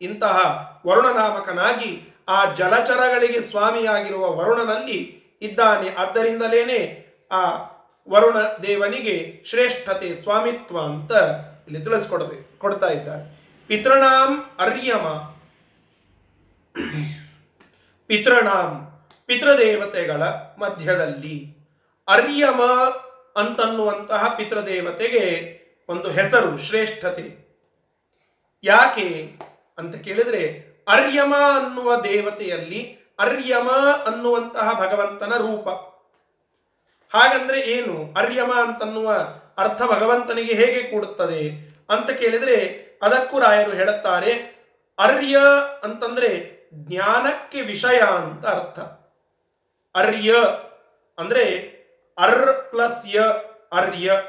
ಇಂತಹ ವರುಣನಾಮಕನಾಗಿ ಆ ಜಲಚರಗಳಿಗೆ ಸ್ವಾಮಿಯಾಗಿರುವ ವರುಣನಲ್ಲಿ ಇದ್ದಾನೆ. ಆದ್ದರಿಂದಲೇನೆ ಆ ವರುಣ ದೇವನಿಗೆ ಶ್ರೇಷ್ಠತೆ ಸ್ವಾಮಿತ್ವ ಅಂತ ಇಲ್ಲಿ ತಿಳಿಸ್ಕೊಡಬೇಕು ಕೊಡ್ತಾ ಇದ್ದಾರೆ. ಪಿತೃಣಾಂ ಅರ್ಯಮ. ಪಿತೃಣಾಂ ಪಿತೃದೇವತೆಗಳ ಮಧ್ಯದಲ್ಲಿ. ಅರ್ಯಮ ಅಂತನ್ನುವಂತಹ ಪಿತೃದೇವತೆಗೆ ಒಂದು ಹೆಸರು, ಶ್ರೇಷ್ಠತೆ. ಯಾಕೆ ಅಂತ ಕೇಳಿದ್ರೆ, ಅರ್ಯಮ ಅನ್ನುವ ದೇವತೆಯಲ್ಲಿ ಅರ್ಯಮ ಅನ್ನುವಂತಹ ಭಗವಂತನ ರೂಪ. ಹಾಗಂದ್ರೆ ಏನು? ಅರ್ಯಮ ಅಂತನ್ನುವ ಅರ್ಥ ಭಗವಂತನಿಗೆ ಹೇಗೆ ಕೂಡುತ್ತದೆ ಅಂತ ಕೇಳಿದ್ರೆ, ಅದಕ್ಕೂ ರಾಯರು ಹೇಳುತ್ತಾರೆ, ಅರ್ಯ ಅಂತಂದ್ರೆ ಜ್ಞಾನಕ್ಕೆ ವಿಷಯ ಅಂತ ಅರ್ಥ. ಅರ್ಯ ಅಂದ್ರೆ ಅರ್ ಪ್ಲಸ್ ಯ ಅರ್ಯ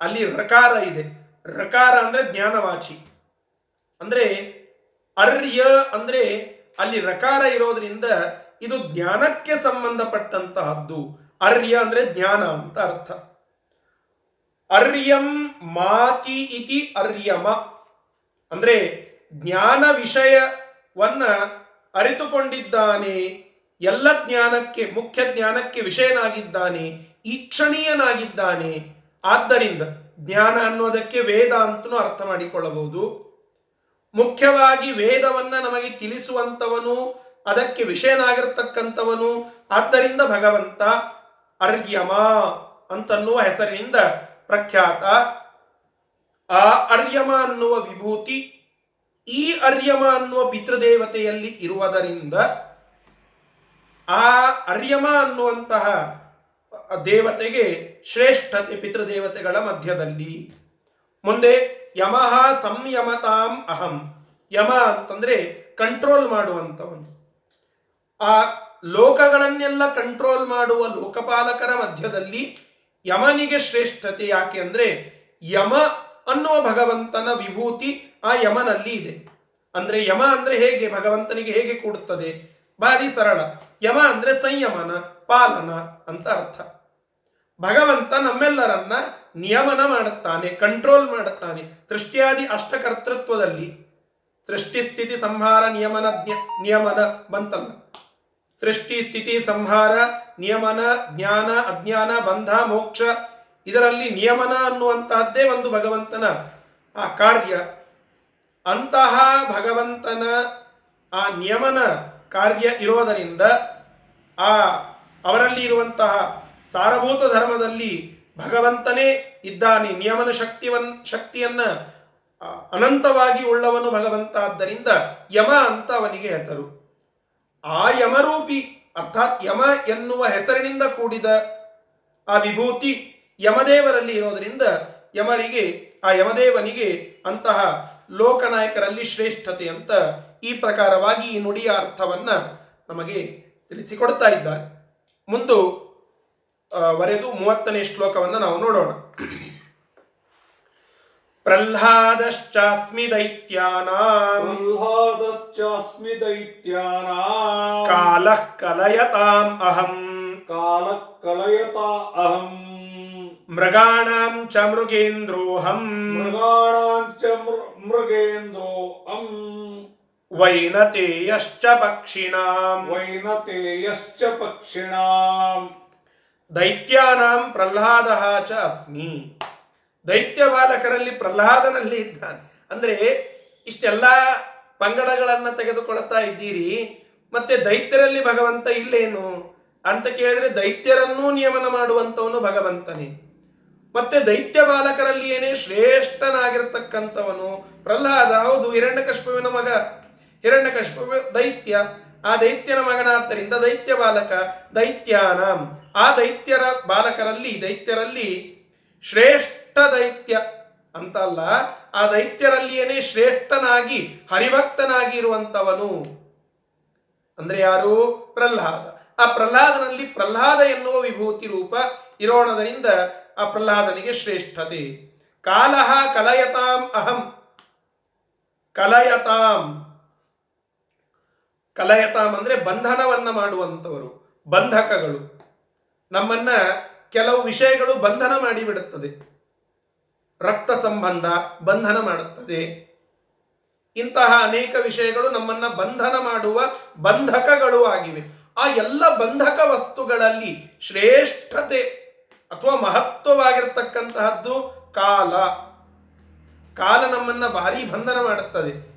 ಅಲ್ಲಿ ರಕಾರ ಇದೆ. ರಕಾರ ಅಂದ್ರೆ ಜ್ಞಾನವಾಚಿ. ಅಂದ್ರೆ ಅರ್ಯ ಅಂದ್ರೆ ಅಲ್ಲಿ ರಕಾರ ಇರೋದ್ರಿಂದ ಇದು ಜ್ಞಾನಕ್ಕೆ ಸಂಬಂಧಪಟ್ಟಂತಹದ್ದು. ಅರ್ಯ ಅಂದ್ರೆ ಜ್ಞಾನ ಅಂತ ಅರ್ಥ. ಅರ್ಯಂ ಮಾತಿ ಇತಿ ಅರ್ಯಮ ಅಂದ್ರೆ ಜ್ಞಾನ ವಿಷಯವನ್ನ ಅರಿತುಕೊಂಡಿದ್ದಾನೆ, ಎಲ್ಲ ಜ್ಞಾನಕ್ಕೆ, ಮುಖ್ಯ ಜ್ಞಾನಕ್ಕೆ ವಿಷಯನಾಗಿದ್ದಾನೆ ಈಕ್ಷಣೀಯನಾಗಿದ್ದಾನೆ. ಆದ್ದರಿಂದ ಜ್ಞಾನ ಅನ್ನೋದಕ್ಕೆ ವೇದ ಅಂತಲೂ ಅರ್ಥ ಮಾಡಿಕೊಳ್ಳಬಹುದು. ಮುಖ್ಯವಾಗಿ ವೇದವನ್ನ ನಮಗೆ ತಿಳಿಸುವಂತವನು ಅದಕ್ಕೆ ವಿಷಯನಾಗಿರ್ತಕ್ಕಂಥವನು, ಆದ್ದರಿಂದ ಭಗವಂತ ಅರ್ಯಮ ಅಂತನ್ನುವ ಹೆಸರಿನಿಂದ ಪ್ರಖ್ಯಾತ. ಆ ಅರ್ಯಮ ಅನ್ನುವ ವಿಭೂತಿ, ಈ ಅರ್ಯಮ ಅನ್ನುವ ಪಿತೃದೇವತೆಯಲ್ಲಿ ಇರುವುದರಿಂದ ಆ ಅರ್ಯಮ ಅನ್ನುವಂತಹ ದೇವತೆಗೆ ಶ್ರೇಷ್ಠತೆ ಪಿತೃದೇವತೆಗಳ ಮಧ್ಯದಲ್ಲಿ. ಮುಂದೆ ಯಮಃ ಸಂಯಮತಾಂ ಅಹಂ. ಯಮ ಅಂತಂದ್ರೆ ಕಂಟ್ರೋಲ್ ಮಾಡುವಂಥವನು. ಆ ಲೋಕಗಳನ್ನೆಲ್ಲ ಕಂಟ್ರೋಲ್ ಮಾಡುವ ಲೋಕಪಾಲಕರ ಮಧ್ಯದಲ್ಲಿ ಯಮನಿಗೆ ಶ್ರೇಷ್ಠತೆ ಯಾಕೆ ಅಂದ್ರೆ ಯಮ ಅನ್ನುವ ಭಗವಂತನ ವಿಭೂತಿ ಆ ಯಮನಲ್ಲಿ ಇದೆ. ಅಂದ್ರೆ ಯಮ ಅಂದ್ರೆ ಹೇಗೆ? ಭಗವಂತನಿಗೆ ಹೇಗೆ ಕೂಡುತ್ತದೆ? ಭಾರಿ ಸರಳ. ಯಮ ಅಂದ್ರೆ ಸಂಯಮನ, ಪಾಲನ ಅಂತ ಅರ್ಥ. ಭಗವಂತ ನಮ್ಮೆಲ್ಲರನ್ನ ನಿಯಮನ ಮಾಡುತ್ತಾನೆ ಕಂಟ್ರೋಲ್ ಮಾಡುತ್ತಾನೆ. ಸೃಷ್ಟಿಯಾದಿ ಅಷ್ಟಕರ್ತೃತ್ವದಲ್ಲಿ ಸೃಷ್ಟಿ, ಸ್ಥಿತಿ, ಸಂಹಾರ, ನಿಯಮನ ನಿಯಮನ ಬಂತಲ್ಲ. ಸೃಷ್ಟಿ, ಸ್ಥಿತಿ, ಸಂಹಾರ, ನಿಯಮನ ಜ್ಞಾನ, ಅಜ್ಞಾನ, ಬಂಧ, ಮೋಕ್ಷ, ಇದರಲ್ಲಿ ನಿಯಮನ ಅನ್ನುವಂತಹದ್ದೇ ಒಂದು ಭಗವಂತನ ಆ ಕಾರ್ಯ. ಅಂತಹ ಭಗವಂತನ ಆ ನಿಯಮನ ಕಾರ್ಯ ಇರುವುದರಿಂದ ಆ ಅವರಲ್ಲಿ ಇರುವಂತಹ ಸಾರಭೂತ ಧರ್ಮದಲ್ಲಿ ಭಗವಂತನೇ ಇದ್ದಾನೆ, ನಿಯಮನ ಶಕ್ತಿವನ್, ಶಕ್ತಿಯನ್ನ ಅನಂತವಾಗಿ ಉಳ್ಳವನು ಭಗವಂತ. ಆದ್ದರಿಂದ ಯಮ ಅಂತ ಅವನಿಗೆ ಹೆಸರು. ಆ ಯಮರೂಪಿ, ಅರ್ಥಾತ್ ಯಮ ಎನ್ನುವ ಹೆಸರಿನಿಂದ ಕೂಡಿದ ಆ ವಿಭೂತಿ ಯಮದೇವರಲ್ಲಿ ಇರೋದರಿಂದ ಯಮರಿಗೆ, ಆ ಯಮದೇವನಿಗೆ ಅಂತಹ ಲೋಕನಾಯಕರಲ್ಲಿ ಶ್ರೇಷ್ಠತೆ ಅಂತ ಈ ಪ್ರಕಾರವಾಗಿ ಈ ನುಡಿಯ ಅರ್ಥವನ್ನ ನಮಗೆ ತಿಳಿಸಿಕೊಡ್ತಾ ಇದ್ದಾರೆ. ಮುಂದು ವರೆದು ಮೂವತ್ತನೇ ಶ್ಲೋಕವನ್ನು ನಾವು ನೋಡೋಣ. ಪ್ರಹ್ಲಾದಶ್ಚಾಸ್ಮಿ ದೈತ್ಯಾನಾಂ. ಪ್ರಹ್ಲಾದಶ್ಚಾಸ್ಮಿ ದೈತ್ಯಾನಾಂ. ಕಾಲಃ ಕಲಯತಾಂ ಅಹಂ. ಕಾಲ ಕಲಯತ ಅಹಂ. ಮೃಗಾಣಾಂ ಚ ಮೃಗೇಂದ್ರೋಹಂ. ಮೃಗಾಣಾಂಚ ಮೃ- ಮೃಗೇಂದ್ರೋಹಂ. ವೈನತೇಯಶ್ಚ ಪಕ್ಷಿಣಾಂ. ವೈನತೇಯಶ್ಚ ಪಕ್ಷಿಣಾಂ. ದೈತ್ಯಾನಾಂ ಪ್ರಹ್ಲಾದ ಚ ಅಸ್ಮಿ. ದೈತ್ಯ ಬಾಲಕರಲ್ಲಿ ಪ್ರಹ್ಲಾದನಲ್ಲಿ ಇದ್ದಾನೆ. ಅಂದ್ರೆ ಇಷ್ಟೆಲ್ಲ ಪಂಗಡಗಳನ್ನು ತೆಗೆದುಕೊಳ್ತಾ ಇದ್ದೀರಿ, ಮತ್ತೆ ದೈತ್ಯರಲ್ಲಿ ಭಗವಂತ ಇಲ್ಲೇನು? ಅಂತ ಕೇಳಿದ್ರೆ ದೈತ್ಯರನ್ನೂ ನಿಯಮನ ಮಾಡುವಂತವನು ಭಗವಂತನೇ. ಮತ್ತೆ ದೈತ್ಯ ಬಾಲಕರಲ್ಲಿ ಏನೇ ಶ್ರೇಷ್ಠನಾಗಿರ್ತಕ್ಕಂಥವನು, ಪ್ರಹ್ಲಾದ ಹೌದು ಹಿರಣ್ಯಕಶ್ಪುವಿನ ಮಗ. ಹಿರಣ್ಯಕಶ್ಪು ದೈತ್ಯ. ಆ ದೈತ್ಯನ ಮಗನಾದ್ದರಿಂದ ದೈತ್ಯ ಬಾಲಕ ದೈತ್ಯಾನಾಂ. ಆ ದೈತ್ಯರ ಬಾಲಕರಲ್ಲಿ ದೈತ್ಯರಲ್ಲಿ ಶ್ರೇಷ್ಠ ದೈತ್ಯ ಅಂತ ಅಲ್ಲ, ಆ ದೈತ್ಯರಲ್ಲಿಯೇನೇ ಶ್ರೇಷ್ಠನಾಗಿ ಹರಿಭಕ್ತನಾಗಿ ಇರುವಂತವನು ಅಂದ್ರೆ ಯಾರು? ಪ್ರಹ್ಲಾದ. ಆ ಪ್ರಹ್ಲಾದನಲ್ಲಿ ಪ್ರಹ್ಲಾದ ಎನ್ನುವ ವಿಭೂತಿ ರೂಪ ಇರೋಣದರಿಂದ ಆ ಪ್ರಹ್ಲಾದನಿಗೆ ಶ್ರೇಷ್ಠತೆ. ಕಾಲಹ ಕಲಯತಾಂ ಅಹಂ. ಕಲಯತಾಂ. ಕಲಯತಾಂ ಅಂದ್ರೆ ಬಂಧನವನ್ನ ಮಾಡುವಂತವರು ಬಂಧಕಗಳು. ನಮ್ಮನ್ನ ಕೆಲವು ವಿಷಯಗಳು ಬಂಧನ ಮಾಡಿಬಿಡುತ್ತದೆ ರಕ್ತ ಸಂಬಂಧ ಬಂಧನ ಮಾಡುತ್ತದೆ. ಇಂತಹ ಅನೇಕ ವಿಷಯಗಳು ನಮ್ಮನ್ನ ಬಂಧನ ಮಾಡುವ ಬಂಧಕಗಳು ಆಗಿವೆ. ಆ ಎಲ್ಲ ಬಂಧಕ ವಸ್ತುಗಳಲ್ಲಿ ಶ್ರೇಷ್ಠತೆ ಅಥವಾ ಮಹತ್ವವಾಗಿರ್ತಕ್ಕಂತಹದ್ದು ಕಾಲ. ಕಾಲ ನಮ್ಮನ್ನ ಭಾರಿ ಬಂಧನ ಮಾಡುತ್ತದೆ.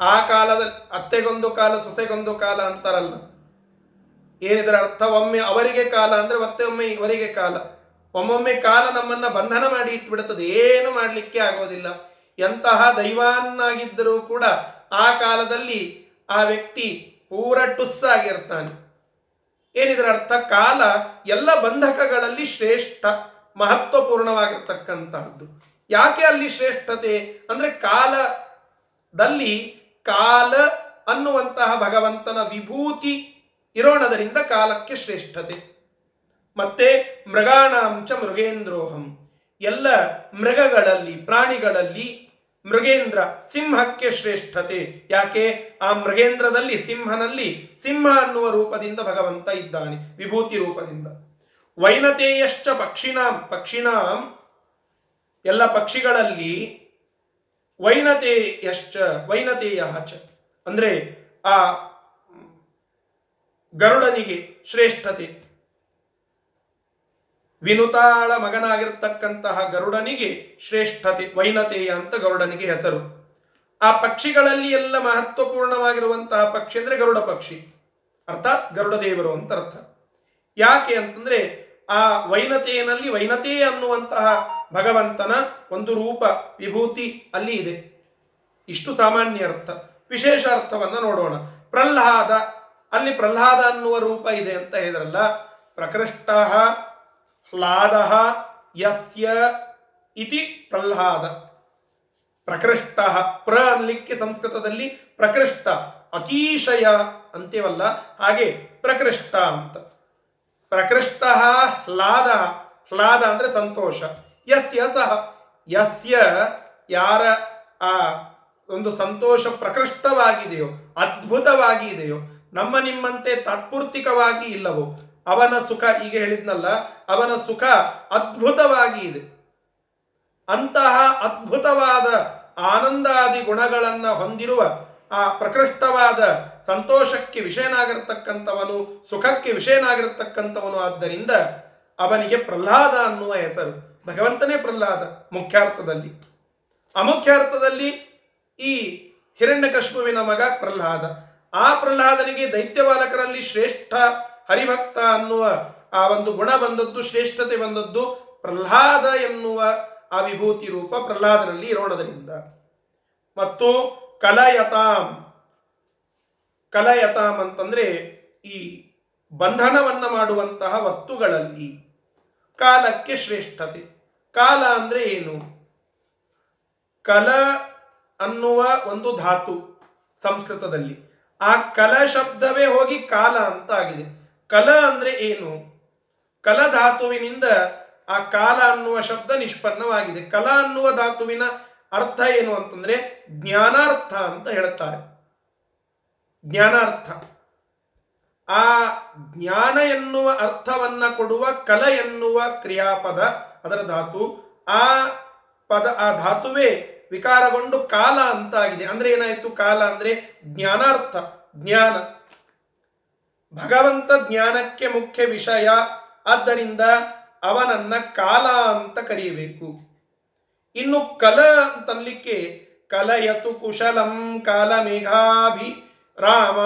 ಆ ಕಾಲದಲ್ಲಿ ಅತ್ತೆಗೊಂದು ಕಾಲ ಸೊಸೆಗೊಂದು ಕಾಲ ಅಂತಾರಲ್ಲ. ಏನಿದರ ಅರ್ಥ ಒಮ್ಮೆ ಅವರಿಗೆ ಕಾಲ ಅಂದ್ರೆ ಮತ್ತೆ ಒಮ್ಮೆ ಇವರಿಗೆ ಕಾಲ. ಒಮ್ಮೊಮ್ಮೆ ಕಾಲ ನಮ್ಮನ್ನ ಬಂಧನ ಮಾಡಿ ಇಟ್ಬಿಡುತ್ತದೆ. ಏನು ಮಾಡಲಿಕ್ಕೆ ಆಗೋದಿಲ್ಲ. ಎಂತಹ ದೈವಾನ್ನಾಗಿದ್ದರೂ ಕೂಡ ಆ ಕಾಲದಲ್ಲಿ ಆ ವ್ಯಕ್ತಿ ಪೂರ ಟುಸ್ಸಾಗಿರ್ತಾನೆ ಏನಿದರ ಅರ್ಥ? ಕಾಲ ಎಲ್ಲ ಬಂಧಕಗಳಲ್ಲಿ ಶ್ರೇಷ್ಠ, ಮಹತ್ವಪೂರ್ಣವಾಗಿರ್ತಕ್ಕಂತಹದ್ದು. ಯಾಕೆ ಅಲ್ಲಿ ಶ್ರೇಷ್ಠತೆ? ಅಂದ್ರೆ ಕಾಲದಲ್ಲಿ ಕಾಲ ಅನ್ನುವಂತಹ ಭಗವಂತನ ವಿಭೂತಿ ಇರೋಣದರಿಂದ ಕಾಲಕ್ಕೆ ಶ್ರೇಷ್ಠತೆ. ಮತ್ತೆ ಮೃಗಾಣಾಂಚ ಮೃಗೇಂದ್ರೋಹಂ. ಎಲ್ಲ ಮೃಗಗಳಲ್ಲಿ, ಪ್ರಾಣಿಗಳಲ್ಲಿ ಮೃಗೇಂದ್ರ ಸಿಂಹಕ್ಕೆ ಶ್ರೇಷ್ಠತೆ. ಯಾಕೆ? ಆ ಮೃಗೇಂದ್ರದಲ್ಲಿ, ಸಿಂಹನಲ್ಲಿ ಸಿಂಹ ಅನ್ನುವ ರೂಪದಿಂದ ಭಗವಂತ ಇದ್ದಾನೆ, ವಿಭೂತಿ ರೂಪದಿಂದ. ವೈನತೇಯಶ್ಚ ಪಕ್ಷಿಣಾಂ ಪಕ್ಷಿನಾಂ, ಎಲ್ಲ ಪಕ್ಷಿಗಳಲ್ಲಿ ವೈನತೇಯಶ್ಚ ವೈನತೇಯ ಚ ಅಂದರೆ ಆ ಗರುಡನಿಗೆ ಶ್ರೇಷ್ಠತೆ. ವಿನುತಾಳ ಮಗನಾಗಿರ್ತಕ್ಕಂತಹ ಗರುಡನಿಗೆ ಶ್ರೇಷ್ಠತೆ, ವೈನತೆಯ ಅಂತ ಗರುಡನಿಗೆ ಹೆಸರು. ಆ ಪಕ್ಷಿಗಳಲ್ಲಿ ಎಲ್ಲ ಮಹತ್ವಪೂರ್ಣವಾಗಿರುವಂತಹ ಪಕ್ಷಿ ಅಂದ್ರೆ ಗರುಡ ಪಕ್ಷಿ. ಅರ್ಥಾತ್ ಗರುಡ ದೇವರು ಅಂತ ಅರ್ಥ. ಯಾಕೆ ಅಂತಂದ್ರೆ ಆ ವೈನತೆಯಲ್ಲಿ ವೈನತೆ ಅನ್ನುವಂತಹ ಭಗವಂತನ ಒಂದು ರೂಪ, ವಿಭೂತಿ ಅಲ್ಲಿ ಇದೆ. ಇಷ್ಟು ಸಾಮಾನ್ಯ ಅರ್ಥ. ವಿಶೇಷ ಅರ್ಥವನ್ನ ನೋಡೋಣ. ಪ್ರಹ್ಲಾದ ಅಲ್ಲಿ ಪ್ರಹ್ಲಾದ ಅನ್ನುವ ರೂಪ ಇದೆ ಅಂತ ಹೇಳಿದ್ರಲ್ಲ, ಪ್ರಕೃಷ್ಟ ಹ್ಲಾದ ಯಸ್ಯ ಇತಿ ಪ್ರಹ್ಲಾದ. ಪ್ರಕೃಷ್ಟ ಪ್ರ ಅನ್ಲಿಕ್ಕೆ ಸಂಸ್ಕೃತದಲ್ಲಿ ಪ್ರಕೃಷ್ಟ, ಅತೀಶಯ ಅಂತೇವಲ್ಲ ಹಾಗೆ ಪ್ರಕೃಷ್ಟ ಅಂತ. ಪ್ರಕೃಷ್ಟ ಹ್ಲಾದ ಹ್ಲಾದ ಅಂದ್ರೆ ಸಂತೋಷ. ಯಸ್ಯ ಸಹ, ಯಸ್ಯ ಯಾರ, ಆ, ಒಂದು ಸಂತೋಷ ಪ್ರಕೃಷ್ಟವಾಗಿದೆಯೋ ಅದ್ಭುತವಾಗಿ ಇದೆಯೋ ನಮ್ಮ ನಿಮ್ಮಂತೆ ತಾತ್ಪೂರ್ತಿಕವಾಗಿ ಇಲ್ಲವೋ? ಅವನ ಸುಖ ಈಗ ಹೇಳಿದ್ನಲ್ಲ, ಅವನ ಸುಖ ಅದ್ಭುತವಾಗಿ ಇದೆ. ಅಂತಹ ಅದ್ಭುತವಾದ ಆನಂದಾದಿ ಗುಣಗಳನ್ನು ಹೊಂದಿರುವ ಆ ಪ್ರಕೃಷ್ಟವಾದ ಸಂತೋಷಕ್ಕೆ ವಿಷಯನಾಗಿರ್ತಕ್ಕಂಥವನು, ಸುಖಕ್ಕೆ ವಿಷಯನಾಗಿರ್ತಕ್ಕಂಥವನು ಆದ್ದರಿಂದ ಅವನಿಗೆ ಪ್ರಹ್ಲಾದ ಅನ್ನುವ ಹೆಸರು. ಭಗವಂತನೇ ಪ್ರಹ್ಲಾದ ಮುಖ್ಯಾರ್ಥದಲ್ಲಿ. ಅಮುಖ್ಯಾರ್ಥದಲ್ಲಿ ಈ ಹಿರಣ್ಯಕಶ್ಮುವಿನ ಮಗ ಪ್ರಹ್ಲಾದ. ಆ ಪ್ರಹ್ಲಾದನಿಗೆ ದೈತ್ಯ ಬಾಲಕರಲ್ಲಿ ಶ್ರೇಷ್ಠ ಹರಿಭಕ್ತ ಅನ್ನುವ ಆ ಒಂದು ಗುಣ ಬಂದದ್ದು, ಶ್ರೇಷ್ಠತೆ ಬಂದದ್ದು ಪ್ರಹ್ಲಾದ ಎನ್ನುವ ಆ ವಿಭೂತಿ ರೂಪ ಪ್ರಹ್ಲಾದನಲ್ಲಿ ಇರೋಣದರಿಂದ. ಮತ್ತು ಕಲಯತಾಂ. ಕಲಯತಾಂ ಅಂತಂದ್ರೆ ಈ ಬಂಧನವನ್ನ ಮಾಡುವಂತಹ ವಸ್ತುಗಳಲ್ಲಿ ಕಾಲಕ್ಕೆ ಶ್ರೇಷ್ಠತೆ. ಕಾಲ ಅಂದ್ರೆ ಏನು? ಕಲ ಅನ್ನುವ ಒಂದು ಧಾತು ಸಂಸ್ಕೃತದಲ್ಲಿ. ಆ ಕಲ ಶಬ್ದವೇ ಹೋಗಿ ಕಾಲ ಅಂತ ಆಗಿದೆ ಕಲ ಅಂದ್ರೆ ಏನು? ಕಲ ಧಾತುವಿನಿಂದ ಆ ಕಾಲ ಅನ್ನುವ ಶಬ್ದ ನಿಷ್ಪನ್ನವಾಗಿದೆ. ಕಲ ಅನ್ನುವ ಧಾತುವಿನ ಅರ್ಥ ಏನು ಅಂತಂದ್ರೆ ಜ್ಞಾನಾರ್ಥ ಅಂತ ಹೇಳುತ್ತಾರೆ. ಜ್ಞಾನಾರ್ಥ. ಆ ಜ್ಞಾನ ಎನ್ನುವ ಅರ್ಥವನ್ನ ಕೊಡುವ ಕಲ ಎನ್ನುವ ಕ್ರಿಯಾಪದ ಅದರ ಧಾತು, ಆ ಪದ, ಆ ಧಾತುವೇ ವಿಕಾರಗೊಂಡು ಕಾಲ ಅಂತ ಆಗಿದೆ ಅಂದ್ರೆ ಏನಾಯ್ತು? ಕಾಲ ಅಂದ್ರೆ ಜ್ಞಾನಾರ್ಥ, ಜ್ಞಾನ. ಭಗವಂತ ಜ್ಞಾನಕ್ಕೆ ಮುಖ್ಯ ವಿಷಯ. ಆದ್ದರಿಂದ ಅವನನ್ನ ಕಾಲ ಅಂತ ಕರೆಯಬೇಕು. ಇನ್ನು ಕಲ ಅಂತನ್ಲಿಕ್ಕೆ ಕಲಯತು ಕುಶಲಂ ಕಾಲ ಮೇಘಾಭಿ ರಾಮ.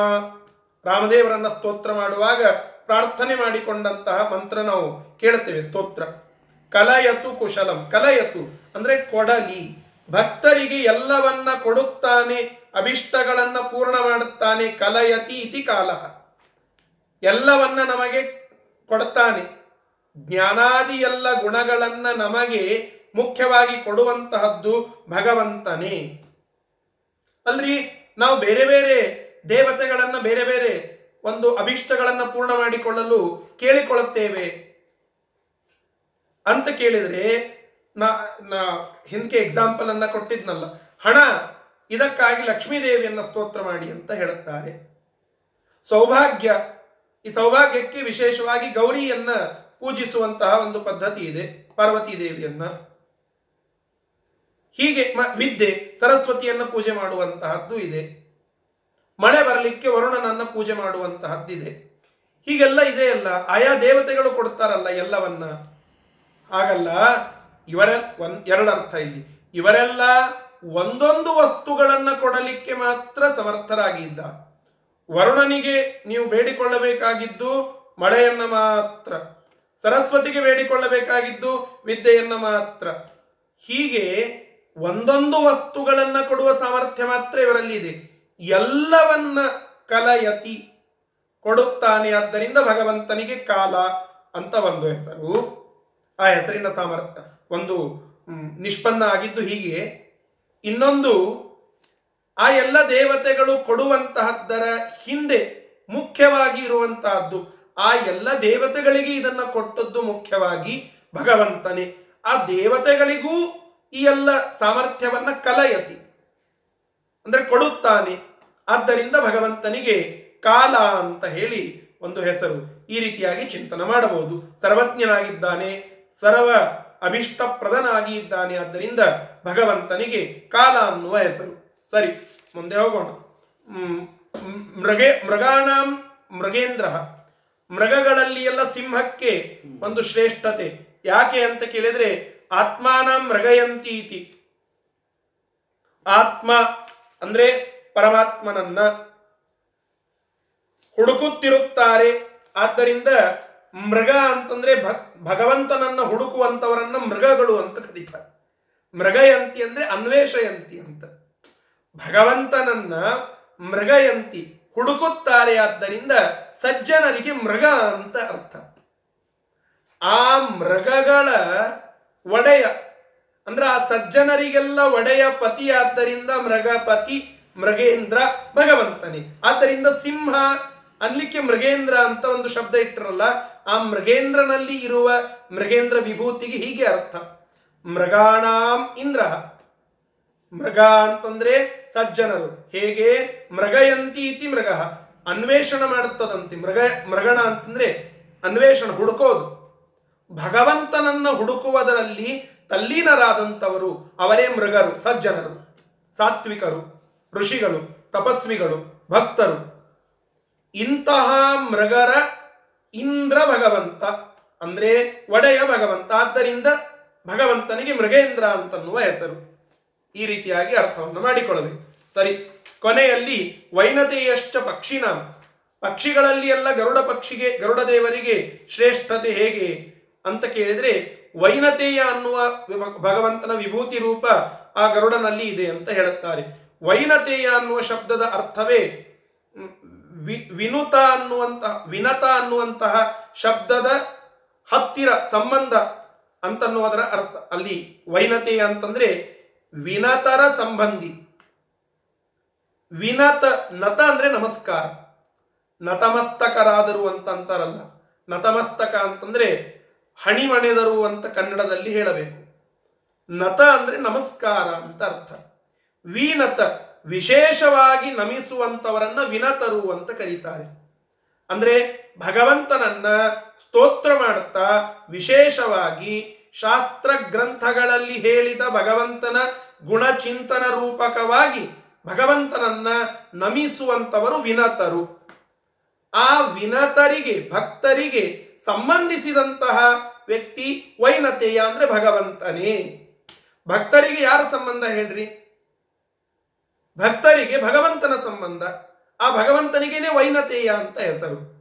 ರಾಮದೇವರನ್ನ ಸ್ತೋತ್ರ ಮಾಡುವಾಗ ಪ್ರಾರ್ಥನೆ ಮಾಡಿಕೊಂಡಂತಹ ಮಂತ್ರ ನಾವು ಕೇಳುತ್ತೇವೆ, ಸ್ತೋತ್ರ. ಕಲಯತು ಕುಶಲಂ, ಕಲಯತು ಅಂದ್ರೆ ಕೊಡಲಿ. ಭಕ್ತರಿಗೆ ಎಲ್ಲವನ್ನ ಕೊಡುತ್ತಾನೆ, ಅಭಿಷ್ಟಗಳನ್ನ ಪೂರ್ಣ ಮಾಡುತ್ತಾನೆ, ಕಲಯತಿ ಇತಿ ಕಾಲ. ಎಲ್ಲವನ್ನ ನಮಗೆ ಕೊಡ್ತಾನೆ. ಜ್ಞಾನಾದಿ ಎಲ್ಲ ಗುಣಗಳನ್ನ ನಮಗೆ ಮುಖ್ಯವಾಗಿ ಕೊಡುವಂತಹದ್ದು ಭಗವಂತನೇ. ಅಲ್ರಿ, ನಾವು ಬೇರೆ ಬೇರೆ ದೇವತೆಗಳನ್ನ ಬೇರೆ ಬೇರೆ ಒಂದು ಅಭಿಷ್ಟಗಳನ್ನ ಪೂರ್ಣ ಮಾಡಿಕೊಳ್ಳಲು ಕೇಳಿಕೊಳ್ಳುತ್ತೇವೆ. ಅಂತ ಕೇಳಿದ್ರೆ ನಾ ನಾ ಹಿಂದಕ್ಕೆ ಎಕ್ಸಾಂಪಲ್ ಅನ್ನ ಕೊಟ್ಟಿದ್ನಲ್ಲ. ಹಣ, ಇದಕ್ಕಾಗಿ ಲಕ್ಷ್ಮೀದೇವಿಯನ್ನು ಸ್ತೋತ್ರ ಮಾಡಿ ಅಂತ ಹೇಳುತ್ತಾರೆ. ಸೌಭಾಗ್ಯ, ಈ ಸೌಭಾಗ್ಯಕ್ಕೆ ವಿಶೇಷವಾಗಿ ಗೌರಿಯನ್ನ ಪೂಜಿಸುವಂತಹ ಒಂದು ಪದ್ಧತಿ ಇದೆ ಪಾರ್ವತಿ ದೇವಿಯನ್ನ ಹೀಗೆ ವಿದ್ಯೆ, ಸರಸ್ವತಿಯನ್ನ ಪೂಜೆ ಮಾಡುವಂತಹದ್ದು ಇದೆ. ಮಳೆ ಬರಲಿಕ್ಕೆ ವರುಣನನ್ನ ಪೂಜೆ ಮಾಡುವಂತಹದ್ದಿದೆ. ಹೀಗೆಲ್ಲ ಇದೆ ಅಲ್ಲ. ಆಯಾ ದೇವತೆಗಳು ಕೊಡ್ತಾರಲ್ಲ ಎಲ್ಲವನ್ನ. ಹಾಗಲ್ಲ ಇವರ ಒಂದ್, ಎರಡು ಅರ್ಥ ಇಲ್ಲಿ. ಇವರೆಲ್ಲ ಒಂದೊಂದು ವಸ್ತುಗಳನ್ನು ಕೊಡಲಿಕ್ಕೆ ಮಾತ್ರ ಸಮರ್ಥರಾಗಿದ್ದ. ವರುಣನಿಗೆ ನೀವು ಬೇಡಿಕೊಳ್ಳಬೇಕಾಗಿದ್ದು ಮಳೆಯನ್ನ ಮಾತ್ರ. ಸರಸ್ವತಿಗೆ ಬೇಡಿಕೊಳ್ಳಬೇಕಾಗಿದ್ದು ವಿದ್ಯೆಯನ್ನ ಮಾತ್ರ. ಹೀಗೆ ಒಂದೊಂದು ವಸ್ತುಗಳನ್ನು ಕೊಡುವ ಸಾಮರ್ಥ್ಯ ಮಾತ್ರ ಇವರಲ್ಲಿ ಇದೆ ಎಲ್ಲವನ್ನ ಕಲಯತಿ ಕೊಡುತ್ತಾನೆ. ಆದ್ದರಿಂದ ಭಗವಂತನಿಗೆ ಕಾಲ ಅಂತ ಒಂದು ಹೆಸರು. ಆ ಹೆಸರಿನ ಸಾಮರ್ಥ್ಯ. ಒಂದು ನಿಷ್ಪನ್ನ ಆಗಿದ್ದು ಹೀಗೆ ಇನ್ನೊಂದು, ಆ ಎಲ್ಲ ದೇವತೆಗಳು ಕೊಡುವಂತಹದ್ದರ ಹಿಂದೆ ಮುಖ್ಯವಾಗಿ ಇರುವಂತಹದ್ದು, ಆ ಎಲ್ಲ ದೇವತೆಗಳಿಗೆ ಇದನ್ನ ಕೊಟ್ಟದ್ದು ಮುಖ್ಯವಾಗಿ ಭಗವಂತನೇ. ಆ ದೇವತೆಗಳಿಗೂ ಈ ಎಲ್ಲ ಸಾಮರ್ಥ್ಯವನ್ನ ಕಲಯತಿ, ಅಂದ್ರೆ ಕೊಡುತ್ತಾನೆ. ಆದ್ದರಿಂದ ಭಗವಂತನಿಗೆ ಕಾಲ ಅಂತ ಹೇಳಿ ಒಂದು ಹೆಸರು ಈ ರೀತಿಯಾಗಿ ಚಿಂತನೆ ಮಾಡಬಹುದು. ಸರ್ವಜ್ಞನಾಗಿದ್ದಾನೆ, ಸರ್ವ ಅಭಿಷ್ಟಪ್ರದನಾಗಿ ಇದ್ದಾನೆ. ಆದ್ದರಿಂದ ಭಗವಂತನಿಗೆ ಕಾಲ ಅನ್ನುವ ಹೆಸರು. ಸರಿ, ಮುಂದೆ ಹೋಗೋಣ. ಮೃಗೆ, ಮೃಗಾಣ ಮೃಗೇಂದ್ರ. ಮೃಗಗಳಲ್ಲಿ ಎಲ್ಲ ಸಿಂಹಕ್ಕೆ ಒಂದು ಶ್ರೇಷ್ಠತೆ. ಯಾಕೆ ಅಂತ ಕೇಳಿದ್ರೆ, ಆತ್ಮಾನ ಮೃಗಯಂತಿ ಇತಿ ಆತ್ಮ ಅಂದ್ರೆ ಪರಮಾತ್ಮನನ್ನ ಹುಡುಕುತ್ತಿರುತ್ತಾರೆ. ಆದ್ದರಿಂದ ಮೃಗ ಅಂತಂದ್ರೆ ಭ- ಭಗವಂತನನ್ನ ಹುಡುಕುವಂತವರನ್ನ ಮೃಗಗಳು ಅಂತ ಕರೀತಾರೆ. ಮೃಗಯಂತಿ ಅಂದ್ರೆ ಅನ್ವೇಷಯಂತಿ ಅಂತ. ಭಗವಂತನನ್ನ ಮೃಗಯಂತಿ ಹುಡುಕುತ್ತಾರೆ ಆದ್ದರಿಂದ ಸಜ್ಜನರಿಗೆ ಮೃಗ ಅಂತ ಅರ್ಥ. ಆ ಮೃಗಗಳ ಒಡೆಯ, ಅಂದ್ರೆ ಆ ಸಜ್ಜನರಿಗೆಲ್ಲ ಒಡೆಯ ಪತಿ ಆದ್ದರಿಂದ ಮೃಗಪತಿ ಮೃಗೇಂದ್ರ ಭಗವಂತನೇ. ಆದ್ದರಿಂದ ಸಿಂಹ ಅನ್ಲಿಕ್ಕೆ ಮೃಗೇಂದ್ರ ಅಂತ ಒಂದು ಶಬ್ದ ಇಟ್ಟರಲ್ಲ ಆ ಮೃಗೇಂದ್ರನಲ್ಲಿ ಇರುವ ಮೃಗೇಂದ್ರ ವಿಭೂತಿಗೆ ಹೀಗೆ ಅರ್ಥ. ಮೃಗಾಣಾಂ ಇಂದ್ರ. ಮೃಗ ಅಂತಂದ್ರೆ ಸಜ್ಜನರು. ಹೇಗೆ? ಮೃಗಯಂತಿ ಇತಿ ಮೃಗ. ಅನ್ವೇಷಣ ಮಾಡುತ್ತದಂತೆ. ಮೃಗ, ಮೃಗಣ ಅಂತಂದ್ರೆ ಅನ್ವೇಷಣ, ಹುಡುಕೋದು. ಭಗವಂತನನ್ನ ಹುಡುಕುವುದರಲ್ಲಿ ತಲ್ಲೀನರಾದಂಥವರು ಅವರೇ ಮೃಗರು, ಸಜ್ಜನರು, ಸಾತ್ವಿಕರು, ಋಷಿಗಳು, ತಪಸ್ವಿಗಳು, ಭಕ್ತರು. ಇಂತಹ ಮೃಗರ ಇಂದ್ರ ಭಗವಂತ ಅಂದ್ರೆ ಒಡೆಯ ಭಗವಂತ. ಆದ್ದರಿಂದ ಭಗವಂತನಿಗೆ ಮೃಗೇಂದ್ರ ಅಂತನ್ನುವ ಹೆಸರು. ಈ ರೀತಿಯಾಗಿ ಅರ್ಥವನ್ನು ಮಾಡಿಕೊಳ್ಳಬೇಕು. ಸರಿ, ಕೊನೆಯಲ್ಲಿ ವೈನತೆಯಶ್ಚ ಪಕ್ಷಿನ. ಪಕ್ಷಿಗಳಲ್ಲಿ ಎಲ್ಲ ಗರುಡ ಪಕ್ಷಿಗೆ, ಗರುಡ ದೇವರಿಗೆ ಶ್ರೇಷ್ಠತೆ ಹೇಗೆ ಅಂತ ಕೇಳಿದರೆ, ವೈನತೆಯ ಅನ್ನುವ ಭಗವಂತನ ವಿಭೂತಿ ರೂಪ ಆ ಗರುಡನಲ್ಲಿ ಇದೆ ಅಂತ ಹೇಳುತ್ತಾರೆ. ವೈನತೆಯ ಅನ್ನುವ ಶಬ್ದದ ಅರ್ಥವೇ ವಿ, ವಿನುತ ಅನ್ನುವಂತಹ ವಿನತ ಅನ್ನುವಂತಹ ಶಬ್ದದ ಹತ್ತಿರ ಸಂಬಂಧ ಅಂತನ್ನುವುದರ ಅರ್ಥ. ಅಲ್ಲಿ ವೈನತೆ ಅಂತಂದ್ರೆ ವಿನತರ ಸಂಬಂಧಿ. ವಿನತ, ನತ ಅಂದ್ರೆ ನಮಸ್ಕಾರ. ನತಮಸ್ತಕರಾದರು ಅಂತ ಅಂತಾರಲ್ಲ. ನತಮಸ್ತಕ ಅಂತಂದ್ರೆ ಹಣಿಮಣೆದರು ಅಂತ ಕನ್ನಡದಲ್ಲಿ ಹೇಳಬೇಕು. ನತ ಅಂದ್ರೆ ನಮಸ್ಕಾರ ಅಂತ ಅರ್ಥ. ವಿನತ ವಿಶೇಷವಾಗಿ ನಮಿಸುವಂಥವರನ್ನ ವಿನತರು ಅಂತ ಕರೀತಾರೆ. ಅಂದ್ರೆ ಭಗವಂತನನ್ನ ಸ್ತೋತ್ರ ಮಾಡುತ್ತಾ ವಿಶೇಷವಾಗಿ ಶಾಸ್ತ್ರ ಗ್ರಂಥಗಳಲ್ಲಿ ಹೇಳಿದ ಭಗವಂತನ ಗುಣಚಿಂತನ ರೂಪಕವಾಗಿ ಭಗವಂತನನ್ನ ನಮಿಸುವಂತವರು ವಿನತರು. ಆ ವಿನತರಿಗೆ, ಭಕ್ತರಿಗೆ ಸಂಬಂಧಿಸಿದಂತಹ ವ್ಯಕ್ತಿ ವೈನತೆಯ ಅಂದ್ರೆ ಭಗವಂತನೇ. ಭಕ್ತರಿಗೆ ಯಾರ ಸಂಬಂಧ ಹೇಳ್ರಿ? ಭಕ್ತರಿಗೆ ಭಗವಂತನ ಸಂಬಂಧ. ಆ ಭಗವಂತನಿಗೇನೆ ವೈನತೇಯ ಅಂತ ಹೆಸರು.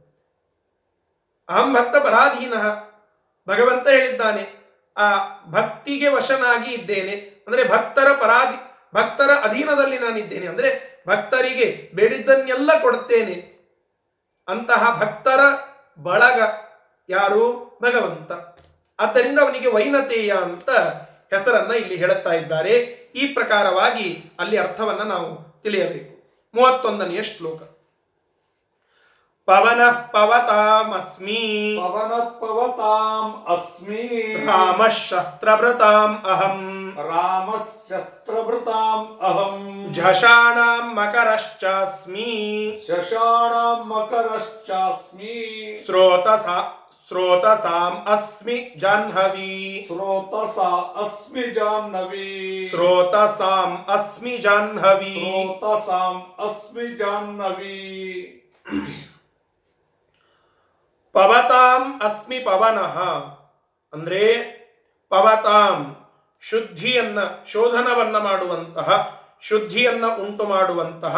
ಅಹಂ ಭಕ್ತ ಪರಾಧೀನ. ಭಗವಂತ ಹೇಳಿದ್ದಾನೆ, ಆ ಭಕ್ತಿಗೆ ವಶನಾಗಿ ಇದ್ದೇನೆ. ಅಂದ್ರೆ ಭಕ್ತರ ಪರಾಧಿ, ಭಕ್ತರ ಅಧೀನದಲ್ಲಿ ನಾನಿದ್ದೇನೆ. ಅಂದ್ರೆ ಭಕ್ತರಿಗೆ ಬೇಡಿದ್ದನ್ನೆಲ್ಲ ಕೊಡುತ್ತೇನೆ ಅಂತಹ ಭಕ್ತರ ಬಳಗ ಯಾರು? ಭಗವಂತ. ಆದ್ದರಿಂದ ಅವನಿಗೆ ವೈನತೇಯ ಅಂತ ಹೆಸರನ್ನ ಇಲ್ಲಿ ಹೇಳುತ್ತಾ ಇದ್ದಾರೆ. ಈ ಪ್ರಕಾರವಾಗಿ ಅಲ್ಲಿ ಅರ್ಥವನ್ನ ನಾವು ತಿಳಿಯಬೇಕು. ಮೂವತ್ತೊಂದನೆಯ ಶ್ಲೋಕ. ಪವನ ಪವತಾಮಸ್ಮಿ. ಪವನ ಪವತಾಂ ಅಸ್ಮಿ. ರಾಮ ಶಸ್ತ್ರಭೃತಾಂ ಅಹಂ. ರಾಮಶಸ್ತ್ರಭೃತಾಂ ಅಹಂ. ಝಷಾಣಾಂ ಮಕರಶ್ಚಾಸ್ಮಿ. ಶಶಾಣಾಂ ಮಕರಶ್ಚಾಸ್ಮಿ. ಸ್ರೋತಸ ಸ್ರೋತಸಾಂ ಅಸ್ಮಿ ಜಾಹ್ನವಿ ಸ್ರೋತಸ ಅಸ್ಮಿ ಜಾಹ್ನವಿ ಸ್ರೋತಸಾಂ ಅಸ್ಮಿ ಜಾಹ್ನವಿ ಸ್ರೋತಸಾಂ ಅಸ್ಮಿ ಜಾಹ್ನವಿ ಪವತಾಂ ಅಸ್ಮಿ ಪವನಃ ಅಂದ್ರೆ ಪವತಾಂ ಶುದ್ಧಿಯನ್ನ ಶೋಧನವನ್ನ ಮಾಡುವಂತಹ ಶುದ್ಧಿಯನ್ನ ಉಂಟು ಮಾಡುವಂತಹ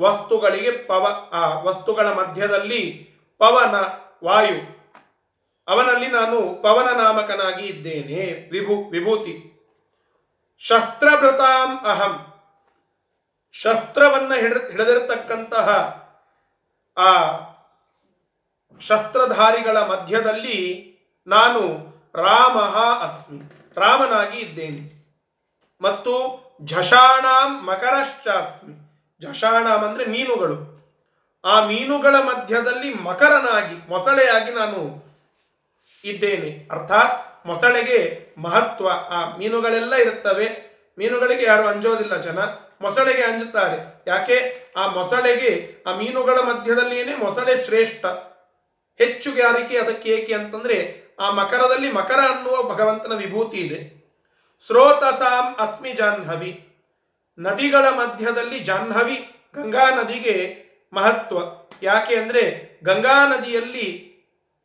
ವಸ್ತುಗಳಿಗೆ ಪವ ಆ ವಸ್ತುಗಳ ಮಧ್ಯದಲ್ಲಿ ಪವನ ವಾಯು. ಅವನಲ್ಲಿ ನಾನು ಪವನ ನಾಮಕನಾಗಿ ಇದ್ದೇನೆ. ವಿಭು, ವಿಭೂತಿ. ಶಸ್ತ್ರಭೃತಾಂ ಅಹಂ. ಶಸ್ತ್ರವನ್ನ ಹಿಡ, ಹಿಡಿದಿರತಕ್ಕಂತಹ ಆ ಶಸ್ತ್ರಧಾರಿಗಳ ಮಧ್ಯದಲ್ಲಿ ನಾನು ರಾಮ ಅಸ್ಮಿ. ರಾಮನಾಗಿ ಇದ್ದೇನೆ. ಮತ್ತು ಝಷಾಣಾಂ ಮಕರಶ್ಚಾಸ್ಮಿ. ಝಷಾಣಾಂ ಅಂದ್ರೆ ಮೀನುಗಳು. ಆ ಮೀನುಗಳ ಮಧ್ಯದಲ್ಲಿ ಮಕರನಾಗಿ, ಮೊಸಳೆಯಾಗಿ ನಾನು ಇದ್ದೇನೆ. ಅರ್ಥಾತ್ ಮೊಸಳೆಗೆ ಮಹತ್ವ. ಆ ಮೀನುಗಳೆಲ್ಲ ಇರುತ್ತವೆ. ಮೀನುಗಳಿಗೆ ಯಾರು ಅಂಜೋದಿಲ್ಲ ಜನ. ಮೊಸಳೆಗೆ ಅಂಜುತ್ತಾರೆ. ಯಾಕೆ? ಆ ಮೊಸಳೆಗೆ, ಆ ಮೀನುಗಳ ಮಧ್ಯದಲ್ಲಿಯೇ ಮೊಸಳೆ ಶ್ರೇಷ್ಠ. ಹೆಚ್ಚು ಗಾರಿಕೆ ಅದಕ್ಕೆ ಏಕೆ ಅಂತಂದ್ರೆ, ಆ ಮಕರದಲ್ಲಿ ಮಕರ ಅನ್ನುವ ಭಗವಂತನ ವಿಭೂತಿ ಇದೆ. ಸ್ರೋತಸಾಂ ಅಸ್ಮಿ ಜಾಹ್ನವಿ. ನದಿಗಳ ಮಧ್ಯದಲ್ಲಿ ಜಾಹ್ನವಿ ಗಂಗಾ ನದಿಗೆ ಮಹತ್ವ. ಯಾಕೆ ಅಂದ್ರೆ ಗಂಗಾ ನದಿಯಲ್ಲಿ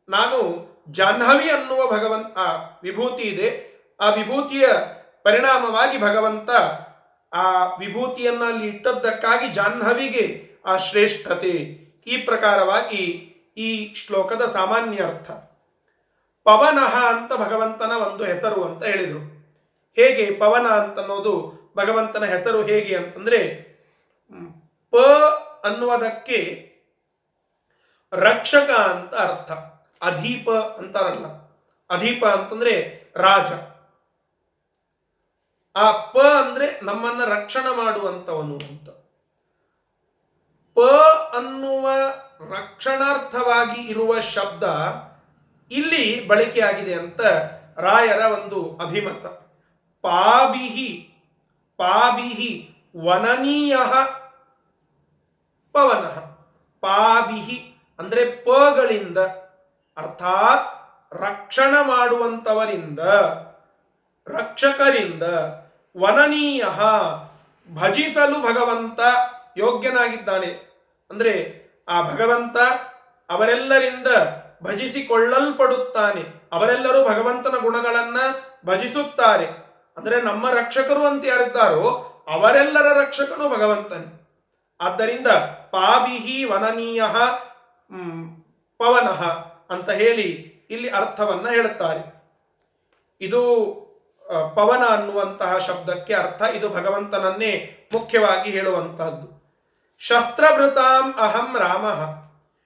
ನಾನು ಜಾಹ್ನವಿ ಅನ್ನುವ ಭಗವಂತ ಆ ವಿಭೂತಿ ಇದೆ. ಆ ವಿಭೂತಿಯ ಪರಿಣಾಮವಾಗಿ ಭಗವಂತ ಆ ವಿಭೂತಿಯನ್ನ ಅಲ್ಲಿ ಇಟ್ಟದ್ದಕ್ಕಾಗಿ ಜಾಹ್ನವಿಗೆ ಆ ಶ್ರೇಷ್ಠತೆ. ಈ ಪ್ರಕಾರವಾಗಿ ಈ ಶ್ಲೋಕದ ಸಾಮಾನ್ಯ ಅರ್ಥ. ಪವನಃ ಅಂತ ಭಗವಂತನ ಒಂದು ಹೆಸರು ಅಂತ ಹೇಳಿದರು. ಹೇಗೆ ಪವನ ಅಂತನ್ನೋದು, ಭಗವಂತನ ಹೆಸರು ಹೇಗೆ ಅಂತಂದ್ರೆ ಪ ಅನ್ನುವುದಕ್ಕೆ ರಕ್ಷಕ ಅಂತ ಅರ್ಥ. ಅಧೀಪ ಅಂತಾರಲ್ಲ. ಅಧೀಪ ಅಂತಂದ್ರೆ ರಾಜ. ಆ ಪ ಅಂದ್ರೆ ನಮ್ಮನ್ನ ರಕ್ಷಣೆ ಮಾಡುವಂತವನು ಅಂತ. ಪ ಅನ್ನುವ ರಕ್ಷಣಾರ್ಥವಾಗಿ ಇರುವ ಶಬ್ದ ಇಲ್ಲಿ ಬಳಕೆಯಾಗಿದೆ ಅಂತ ರಾಯರ ಒಂದು ಅಭಿಮತ. ಪಾಬಿಹಿ ಪಾಬಿಹಿ ವನನೀಯ ಪವನ. ಪಾಬಿಹಿ ಅಂದ್ರೆ ಪಗಳಿಂದ. ಅರ್ಥಾತ್ ರಕ್ಷಣ ಮಾಡುವಂತವರಿಂದ, ರಕ್ಷಕರಿಂದ ವನನೀಯ ಭಜಿಸಲು ಭಗವಂತ ಯೋಗ್ಯನಾಗಿದ್ದಾನೆ. ಅಂದ್ರೆ ಆ ಭಗವಂತ ಅವರೆಲ್ಲರಿಂದ ಭಜಿಸಿಕೊಳ್ಳಲ್ಪಡುತ್ತಾನೆ. ಅವರೆಲ್ಲರೂ ಭಗವಂತನ ಗುಣಗಳನ್ನ ಭಜಿಸುತ್ತಾರೆ. ಅಂದ್ರೆ ನಮ್ಮ ರಕ್ಷಕರು ಅಂತ ಯಾರಿದ್ದಾರೋ ಅವರೆಲ್ಲರ ರಕ್ಷಕನು ಭಗವಂತನೇ. ಆದ್ದರಿಂದ ಪಾಬಿಹಿ ವನನೀಯ ಪವನಃ. ಅಂತ ಹೇಳಿ ಇಲ್ಲಿ ಅರ್ಥವನ್ನ ಹೇಳುತ್ತಾರೆ. ಇದು ಪವನ ಅನ್ನುವಂತಹ ಶಬ್ದಕ್ಕೆ ಅರ್ಥ ಇದು ಭಗವಂತನನ್ನೇ ಮುಖ್ಯವಾಗಿ ಹೇಳುವಂತಹದ್ದು. ಶಸ್ತ್ರಭೃತಾಂ ಅಹಂ ರಾಮ.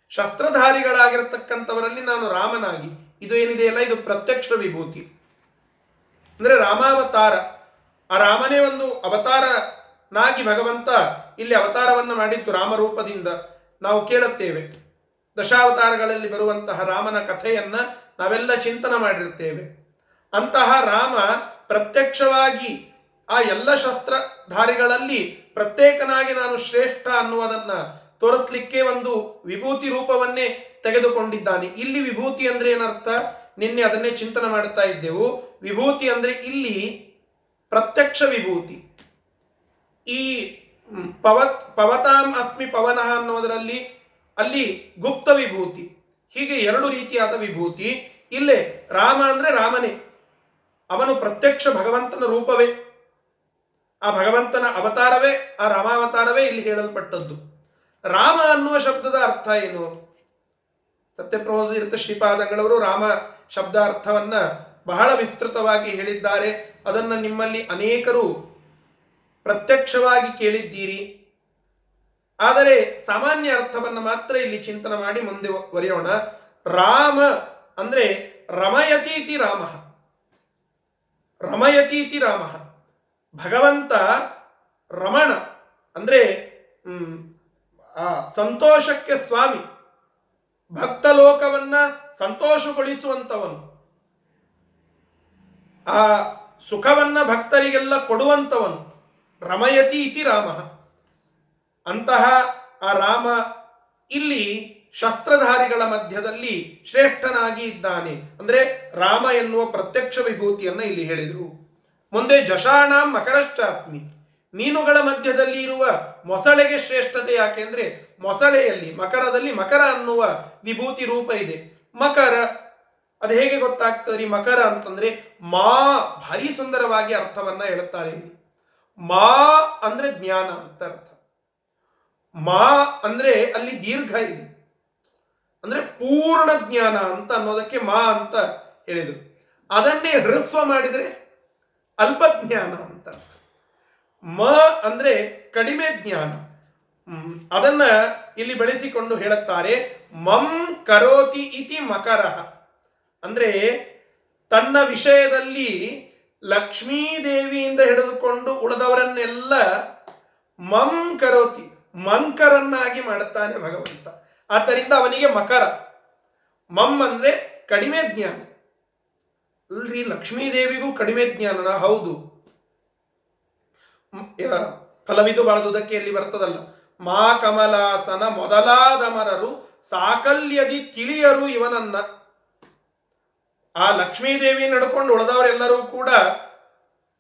ಶಸ್ತ್ರಧಾರಿಗಳಾಗಿರತಕ್ಕಂಥವರಲ್ಲಿ ನಾನು ರಾಮನಾಗಿ. ಇದು ಏನಿದೆಯಲ್ಲ ಇದು ಪ್ರತ್ಯಕ್ಷ ವಿಭೂತಿ. ಅಂದ್ರೆ ರಾಮಾವತಾರ. ಆ ರಾಮನೇ ಒಂದು ಅವತಾರನಾಗಿ ಭಗವಂತ ಇಲ್ಲಿ ಅವತಾರವನ್ನು ಮಾಡಿದ್ದು ರಾಮರೂಪದಿಂದ ನಾವು ಕೇಳುತ್ತೇವೆ. ದಶಾವತಾರಗಳಲ್ಲಿ ಬರುವಂತಹ ರಾಮನ ಕಥೆಯನ್ನ ನಾವೆಲ್ಲ ಚಿಂತನೆ ಮಾಡಿರ್ತೇವೆ ಅಂತಹ ರಾಮ ಪ್ರತ್ಯಕ್ಷವಾಗಿ ಆ ಎಲ್ಲ ಶಸ್ತ್ರಧಾರಿಗಳಲ್ಲಿ ಪ್ರತ್ಯೇಕನಾಗಿ ನಾನು ಶ್ರೇಷ್ಠ ಅನ್ನುವುದನ್ನ ತೋರಿಸ್ಲಿಕ್ಕೆ ಒಂದು ವಿಭೂತಿ ರೂಪವನ್ನೇ ತೆಗೆದುಕೊಂಡಿದ್ದಾನೆ. ಇಲ್ಲಿ ವಿಭೂತಿ ಅಂದ್ರೆ ಏನರ್ಥ? ನಿನ್ನೆ ಅದನ್ನೇ ಚಿಂತನೆ ಮಾಡುತ್ತಾ ಇದ್ದೆವು. ವಿಭೂತಿ ಅಂದ್ರೆ ಇಲ್ಲಿ ಪ್ರತ್ಯಕ್ಷ ವಿಭೂತಿ. ಈ ಪವತ್, ಪವತಾಂ ಅಸ್ಮಿ ಪವನಃ ಅನ್ನೋದರಲ್ಲಿ ಅಲ್ಲಿ ಗುಪ್ತ ವಿಭೂತಿ, ಹೀಗೆ ಎರಡು ರೀತಿಯಾದ ವಿಭೂತಿ. ಇಲ್ಲೇ ರಾಮ ಅಂದ್ರೆ ರಾಮನೇ, ಅವನು ಪ್ರತ್ಯಕ್ಷ ಭಗವಂತನ ರೂಪವೇ. ಆ ಭಗವಂತನ ಅವತಾರವೇ, ಆ ರಾಮಾವತಾರವೇ ಇಲ್ಲಿ ಹೇಳಲ್ಪಟ್ಟದ್ದು. ರಾಮ ಅನ್ನುವ ಶಬ್ದದ ಅರ್ಥ ಏನು? ಶ್ರೀಪಾದಗಳವರು ಶ್ರೀಪಾದಂಗಳವರು ರಾಮ ಶಬ್ದ ಅರ್ಥವನ್ನ ಬಹಳ ವಿಸ್ತೃತವಾಗಿ ಹೇಳಿದ್ದಾರೆ. ಅದನ್ನು ನಿಮ್ಮಲ್ಲಿ ಅನೇಕರು ಪ್ರತ್ಯಕ್ಷವಾಗಿ ಕೇಳಿದ್ದೀರಿ. ಆದರೆ ಸಾಮಾನ್ಯ ಅರ್ಥವನ್ನು ಮಾತ್ರ ಇಲ್ಲಿ ಚಿಂತನೆ ಮಾಡಿ ಮುಂದೆ ಬರೆಯೋಣ ರಾಮ ಅಂದ್ರೆ ರಮಯತೀತಿ ರಾಮ. ರಮಯತೀತಿ ರಾಮ. ಭಗವಂತ ರಮಣ ಅಂದ್ರೆ ಆ, ಸಂತೋಷಕ್ಕೆ ಸ್ವಾಮಿ. ಭಕ್ತ ಲೋಕವನ್ನ ಸಂತೋಷಗೊಳಿಸುವಂತವನು ಆ, ಸುಖವನ್ನ ಭಕ್ತರಿಗೆಲ್ಲ ಕೊಡುವಂತವನು ರಮಯತಿ ಇತಿ ರಾಮ. ಅಂತಹ ಆ ರಾಮ ಇಲ್ಲಿ ಶಸ್ತ್ರಧಾರಿಗಳ ಮಧ್ಯದಲ್ಲಿ ಶ್ರೇಷ್ಠನಾಗಿ ಇದ್ದಾನೆ. ಅಂದ್ರೆ ರಾಮ ಎನ್ನುವ ಪ್ರತ್ಯಕ್ಷ ವಿಭೂತಿಯನ್ನ ಇಲ್ಲಿ ಹೇಳಿದರು. ಮುಂದೆ ಜಶಾಣಾಂ ಮಕರಶ್ಚಾಸ್ಮಿ. ಮೀನುಗಳ ಮಧ್ಯದಲ್ಲಿ ಇರುವ ಮೊಸಳೆಗೆ ಶ್ರೇಷ್ಠತೆ ಯಾಕೆಂದ್ರೆ ಮೊಸಳೆಯಲ್ಲಿ, ಮಕರದಲ್ಲಿ ಮಕರ ಅನ್ನುವ ವಿಭೂತಿ ರೂಪ ಇದೆ. ಮಕರ, ಅದು ಹೇಗೆ ಗೊತ್ತಾಗ್ತದೆ ಮಕರ ಅಂತಂದ್ರೆ ಮಾ ಭಾರಿ ಸುಂದರವಾಗಿ ಅರ್ಥವನ್ನ ಹೇಳುತ್ತಾರೆ ಮಾ ಅಂದ್ರೆ ಜ್ಞಾನ ಅಂತ ಅರ್ಥ. ಮಾ ಅಂದ್ರೆ ಅಲ್ಲಿ ದೀರ್ಘ ಇದೆ. ಅಂದ್ರೆ ಪೂರ್ಣ ಜ್ಞಾನ ಅಂತ ಅನ್ನೋದಕ್ಕೆ ಮಾ ಅಂತ ಹೇಳಿದರು. ಅದನ್ನೇ ಹೃಸ್ವ ಮಾಡಿದರೆ ಅಲ್ಪಜ್ಞಾನ ಅಂತ. ಮ ಅಂದ್ರೆ ಕಡಿಮೆ ಜ್ಞಾನ. ಅದನ್ನ ಇಲ್ಲಿ ಬೆಳೆಸಿಕೊಂಡು ಹೇಳುತ್ತಾರೆ, ಮಂ ಕರೋತಿ ಇತಿ ಮಕರ. ಅಂದ್ರೆ ತನ್ನ ವಿಷಯದಲ್ಲಿ ಲಕ್ಷ್ಮೀದೇವಿಯಿಂದ ಹಿಡಿದುಕೊಂಡು ಉಳಿದವರನ್ನೆಲ್ಲ ಮಂ ಕರೋತಿ. ಮಂಕರನ್ನಾಗಿ ಮಾಡುತ್ತಾನೆ ಭಗವಂತ. ಆದ್ದರಿಂದ ಅವನಿಗೆ ಮಕರ. ಮಮ್ ಅಂದ್ರೆ ಕಡಿಮೆ ಜ್ಞಾನ. ಅಲ್ರಿ, ಲಕ್ಷ್ಮೀದೇವಿಗೂ ಕಡಿಮೆ ಜ್ಞಾನನ, ಹೌದು. ಫಲವಿದು ಬಳದುದಕ್ಕೆ ಇಲ್ಲಿ ಬರ್ತದಲ್ಲ. ಮಾ ಕಮಲಾಸನ ಮೊದಲಾದ ಮರರು ಸಾಕಲ್ಯದಿ ತಿಳಿಯರು ಇವನನ್ನ. ಆ ಲಕ್ಷ್ಮೀದೇವಿ ನಡ್ಕೊಂಡು ಉಳಿದವರೆಲ್ಲರೂ ಕೂಡ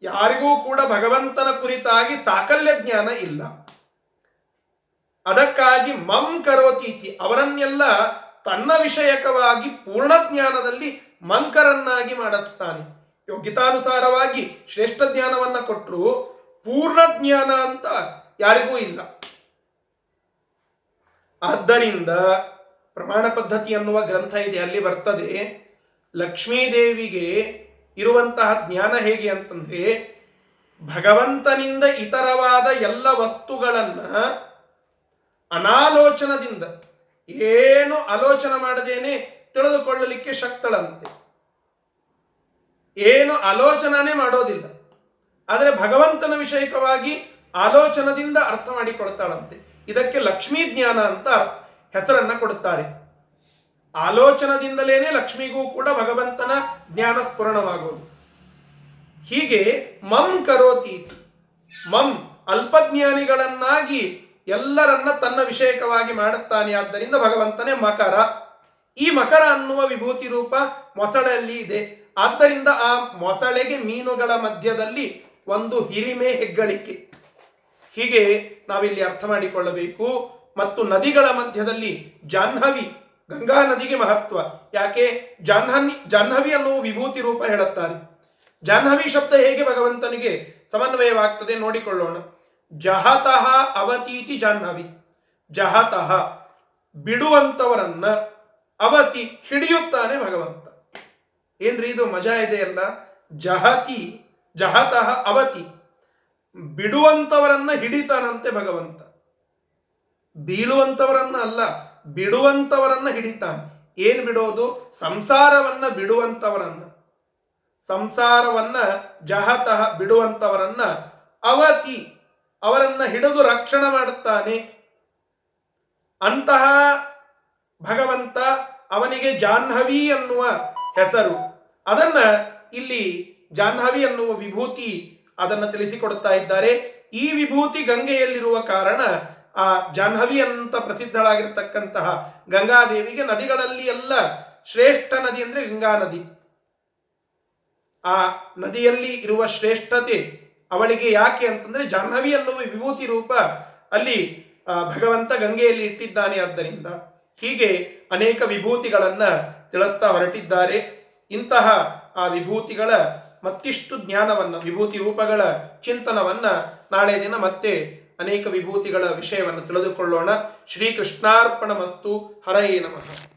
ಯಾರಿಗೂ ಕೂಡ ಭಗವಂತನ ಕುರಿತಾಗಿ ಸಾಕಲ್ಯ ಜ್ಞಾನ ಇಲ್ಲ. ಅದಕ್ಕಾಗಿ ಮಂ ಕರೋತೀತಿ ಅವರನ್ನೆಲ್ಲ ತನ್ನ ವಿಷಯಕವಾಗಿ ಪೂರ್ಣ ಜ್ಞಾನದಲ್ಲಿ ಮಂಕರನ್ನಾಗಿ ಮಾಡಿಸ್ತಾನೆ. ಯೋಗ್ಯತಾನುಸಾರವಾಗಿ ಶ್ರೇಷ್ಠ ಜ್ಞಾನವನ್ನ ಕೊಟ್ಟರು ಪೂರ್ಣ ಜ್ಞಾನ ಅಂತ ಯಾರಿಗೂ ಇಲ್ಲ. ಆದ್ದರಿಂದ ಪ್ರಮಾಣ ಪದ್ಧತಿ ಅನ್ನುವ ಗ್ರಂಥ ಇದೆ, ಅಲ್ಲಿ ಬರ್ತದೆ ಲಕ್ಷ್ಮೀದೇವಿಗೆ ಇರುವಂತಹ ಜ್ಞಾನ ಹೇಗೆ ಅಂತಂದ್ರೆ ಭಗವಂತನಿಂದ ಇತರವಾದ ಎಲ್ಲ ವಸ್ತುಗಳನ್ನ ಅನಾಲೋಚನದಿಂದ ಏನು ಆಲೋಚನೆ ಮಾಡದೇನೆ ತಿಳಿದುಕೊಳ್ಳಲಿಕ್ಕೆ ಶಕ್ತಳಂತೆ. ಏನು ಆಲೋಚನೆ ಮಾಡೋದಿಲ್ಲ. ಆದರೆ ಭಗವಂತನ ವಿಷಯಕವಾಗಿ ಆಲೋಚನದಿಂದ ಅರ್ಥ ಮಾಡಿಕೊಡ್ತಾಳಂತೆ ಇದಕ್ಕೆ ಲಕ್ಷ್ಮೀ ಜ್ಞಾನ ಅಂತ ಹೆಸರನ್ನ ಕೊಡುತ್ತಾರೆ. ಆಲೋಚನದಿಂದಲೇನೆ ಲಕ್ಷ್ಮಿಗೂ ಕೂಡ ಭಗವಂತನ ಜ್ಞಾನ ಸ್ಫುರಣವಾಗುವುದು ಹೀಗೆ ಮಂ ಕರೋತಿ. ಮಂ ಅಲ್ಪಜ್ಞಾನಿಗಳನ್ನಾಗಿ ಎಲ್ಲರನ್ನ ತನ್ನ ವಿಷಯಕವಾಗಿ ಮಾಡುತ್ತಾನೆ. ಆದ್ದರಿಂದ ಭಗವಂತನೇ ಮಕರ. ಈ ಮಕರ ಅನ್ನುವ ವಿಭೂತಿ ರೂಪ ಮೊಸಳೆಯಲ್ಲಿ ಇದೆ. ಆದ್ದರಿಂದ ಆ ಮೊಸಳೆಗೆ ಮೀನುಗಳ ಮಧ್ಯದಲ್ಲಿ ಒಂದು ಹಿರಿಮೆ ಹೆಗ್ಗಳಿಕೆ. ಹೀಗೆ ನಾವಿಲ್ಲಿ ಅರ್ಥ ಮಾಡಿಕೊಳ್ಳಬೇಕು. ಮತ್ತು ನದಿಗಳ ಮಧ್ಯದಲ್ಲಿ ಜಾಹ್ನವಿ, ಗಂಗಾ ನದಿಗೆ ಮಹತ್ವ. ಯಾಕೆ? ಜಾಹ್ನವಿ ಜಾಹ್ನವಿ ಅನ್ನುವ ವಿಭೂತಿ ರೂಪ ಹೇಳುತ್ತಾರೆ. ಜಾಹ್ನವಿ ಶಬ್ದ ಹೇಗೆ ಭಗವಂತನಿಗೆ ಸಮನ್ವಯವಾಗ್ತದೆ ನೋಡಿಕೊಳ್ಳೋಣ. ಜಹತಃ ಅವತೀತಿ ಜಾಹ್ನವಿ. ಜಹತಃ ಬಿಡುವಂಥವರನ್ನ ಅವತಿ ಹಿಡಿಯುತ್ತಾನೆ ಭಗವಂತ. ಏನ್ರಿ ಇದು ಮಜಾ ಇದೆಯಲ್ಲ ಜಹತಿ, ಜಹತಃ ಅವತಿ ಬಿಡುವಂಥವರನ್ನ ಹಿಡಿತಾನಂತೆ ಭಗವಂತ. ಬೀಳುವಂಥವರನ್ನ ಅಲ್ಲ ಬಿಡುವಂಥವರನ್ನ ಹಿಡಿತಾನೆ. ಏನು ಬಿಡೋದು? ಸಂಸಾರವನ್ನ ಬಿಡುವಂಥವರನ್ನ ಸಂಸಾರವನ್ನ ಜಹತಃ ಬಿಡುವಂಥವರನ್ನ ಅವತಿ ಅವರನ್ನ ಹಿಡಿದು ರಕ್ಷಣೆ ಮಾಡುತ್ತಾನೆ. ಅಂತಹ ಭಗವಂತ ಅವನಿಗೆ ಜಾಹ್ನವಿ ಅನ್ನುವ ಹೆಸರು. ಅದನ್ನ ಇಲ್ಲಿ ಜಾಹ್ನವಿ ಅನ್ನುವ ವಿಭೂತಿ ಅದನ್ನು ತಿಳಿಸಿಕೊಡುತ್ತಾ ಇದ್ದಾರೆ. ಈ ವಿಭೂತಿ ಗಂಗೆಯಲ್ಲಿರುವ ಕಾರಣ ಆ ಜಾಹ್ನವಿ ಅಂತ ಪ್ರಸಿದ್ಧಳಾಗಿರ್ತಕ್ಕಂತಹ ಗಂಗಾದೇವಿಗೆ ನದಿಗಳಲ್ಲಿ ಎಲ್ಲ ಶ್ರೇಷ್ಠ ನದಿ ಅಂದರೆ ಗಂಗಾ ನದಿ. ಆ ನದಿಯಲ್ಲಿ ಇರುವ ಶ್ರೇಷ್ಠತೆ ಅವಳಿಗೆ ಯಾಕೆ ಅಂತಂದ್ರೆ ಜಾಹ್ನವಿ ಅನ್ನುವ ವಿಭೂತಿ ರೂಪ ಅಲ್ಲಿ ಭಗವಂತ ಗಂಗೆಯಲ್ಲಿ ಇಟ್ಟಿದ್ದಾನೆ ಆದ್ದರಿಂದ ಹೀಗೆ ಅನೇಕ ವಿಭೂತಿಗಳನ್ನ ತಿಳಿಸ್ತಾ ಹೊರಟಿದ್ದಾರೆ. ಇಂತಹ, ಆ ವಿಭೂತಿಗಳ ಮತ್ತಿಷ್ಟು ಜ್ಞಾನವನ್ನ, ವಿಭೂತಿ ರೂಪಗಳ ಚಿಂತನವನ್ನ ನಾಳೆ ದಿನ ಮತ್ತೆ ಅನೇಕ ವಿಭೂತಿಗಳ ವಿಷಯವನ್ನು ತಿಳಿದುಕೊಳ್ಳೋಣ. ಶ್ರೀಕೃಷ್ಣಾರ್ಪಣ ಮಸ್ತು ಹರಯೇ ನಮಃ.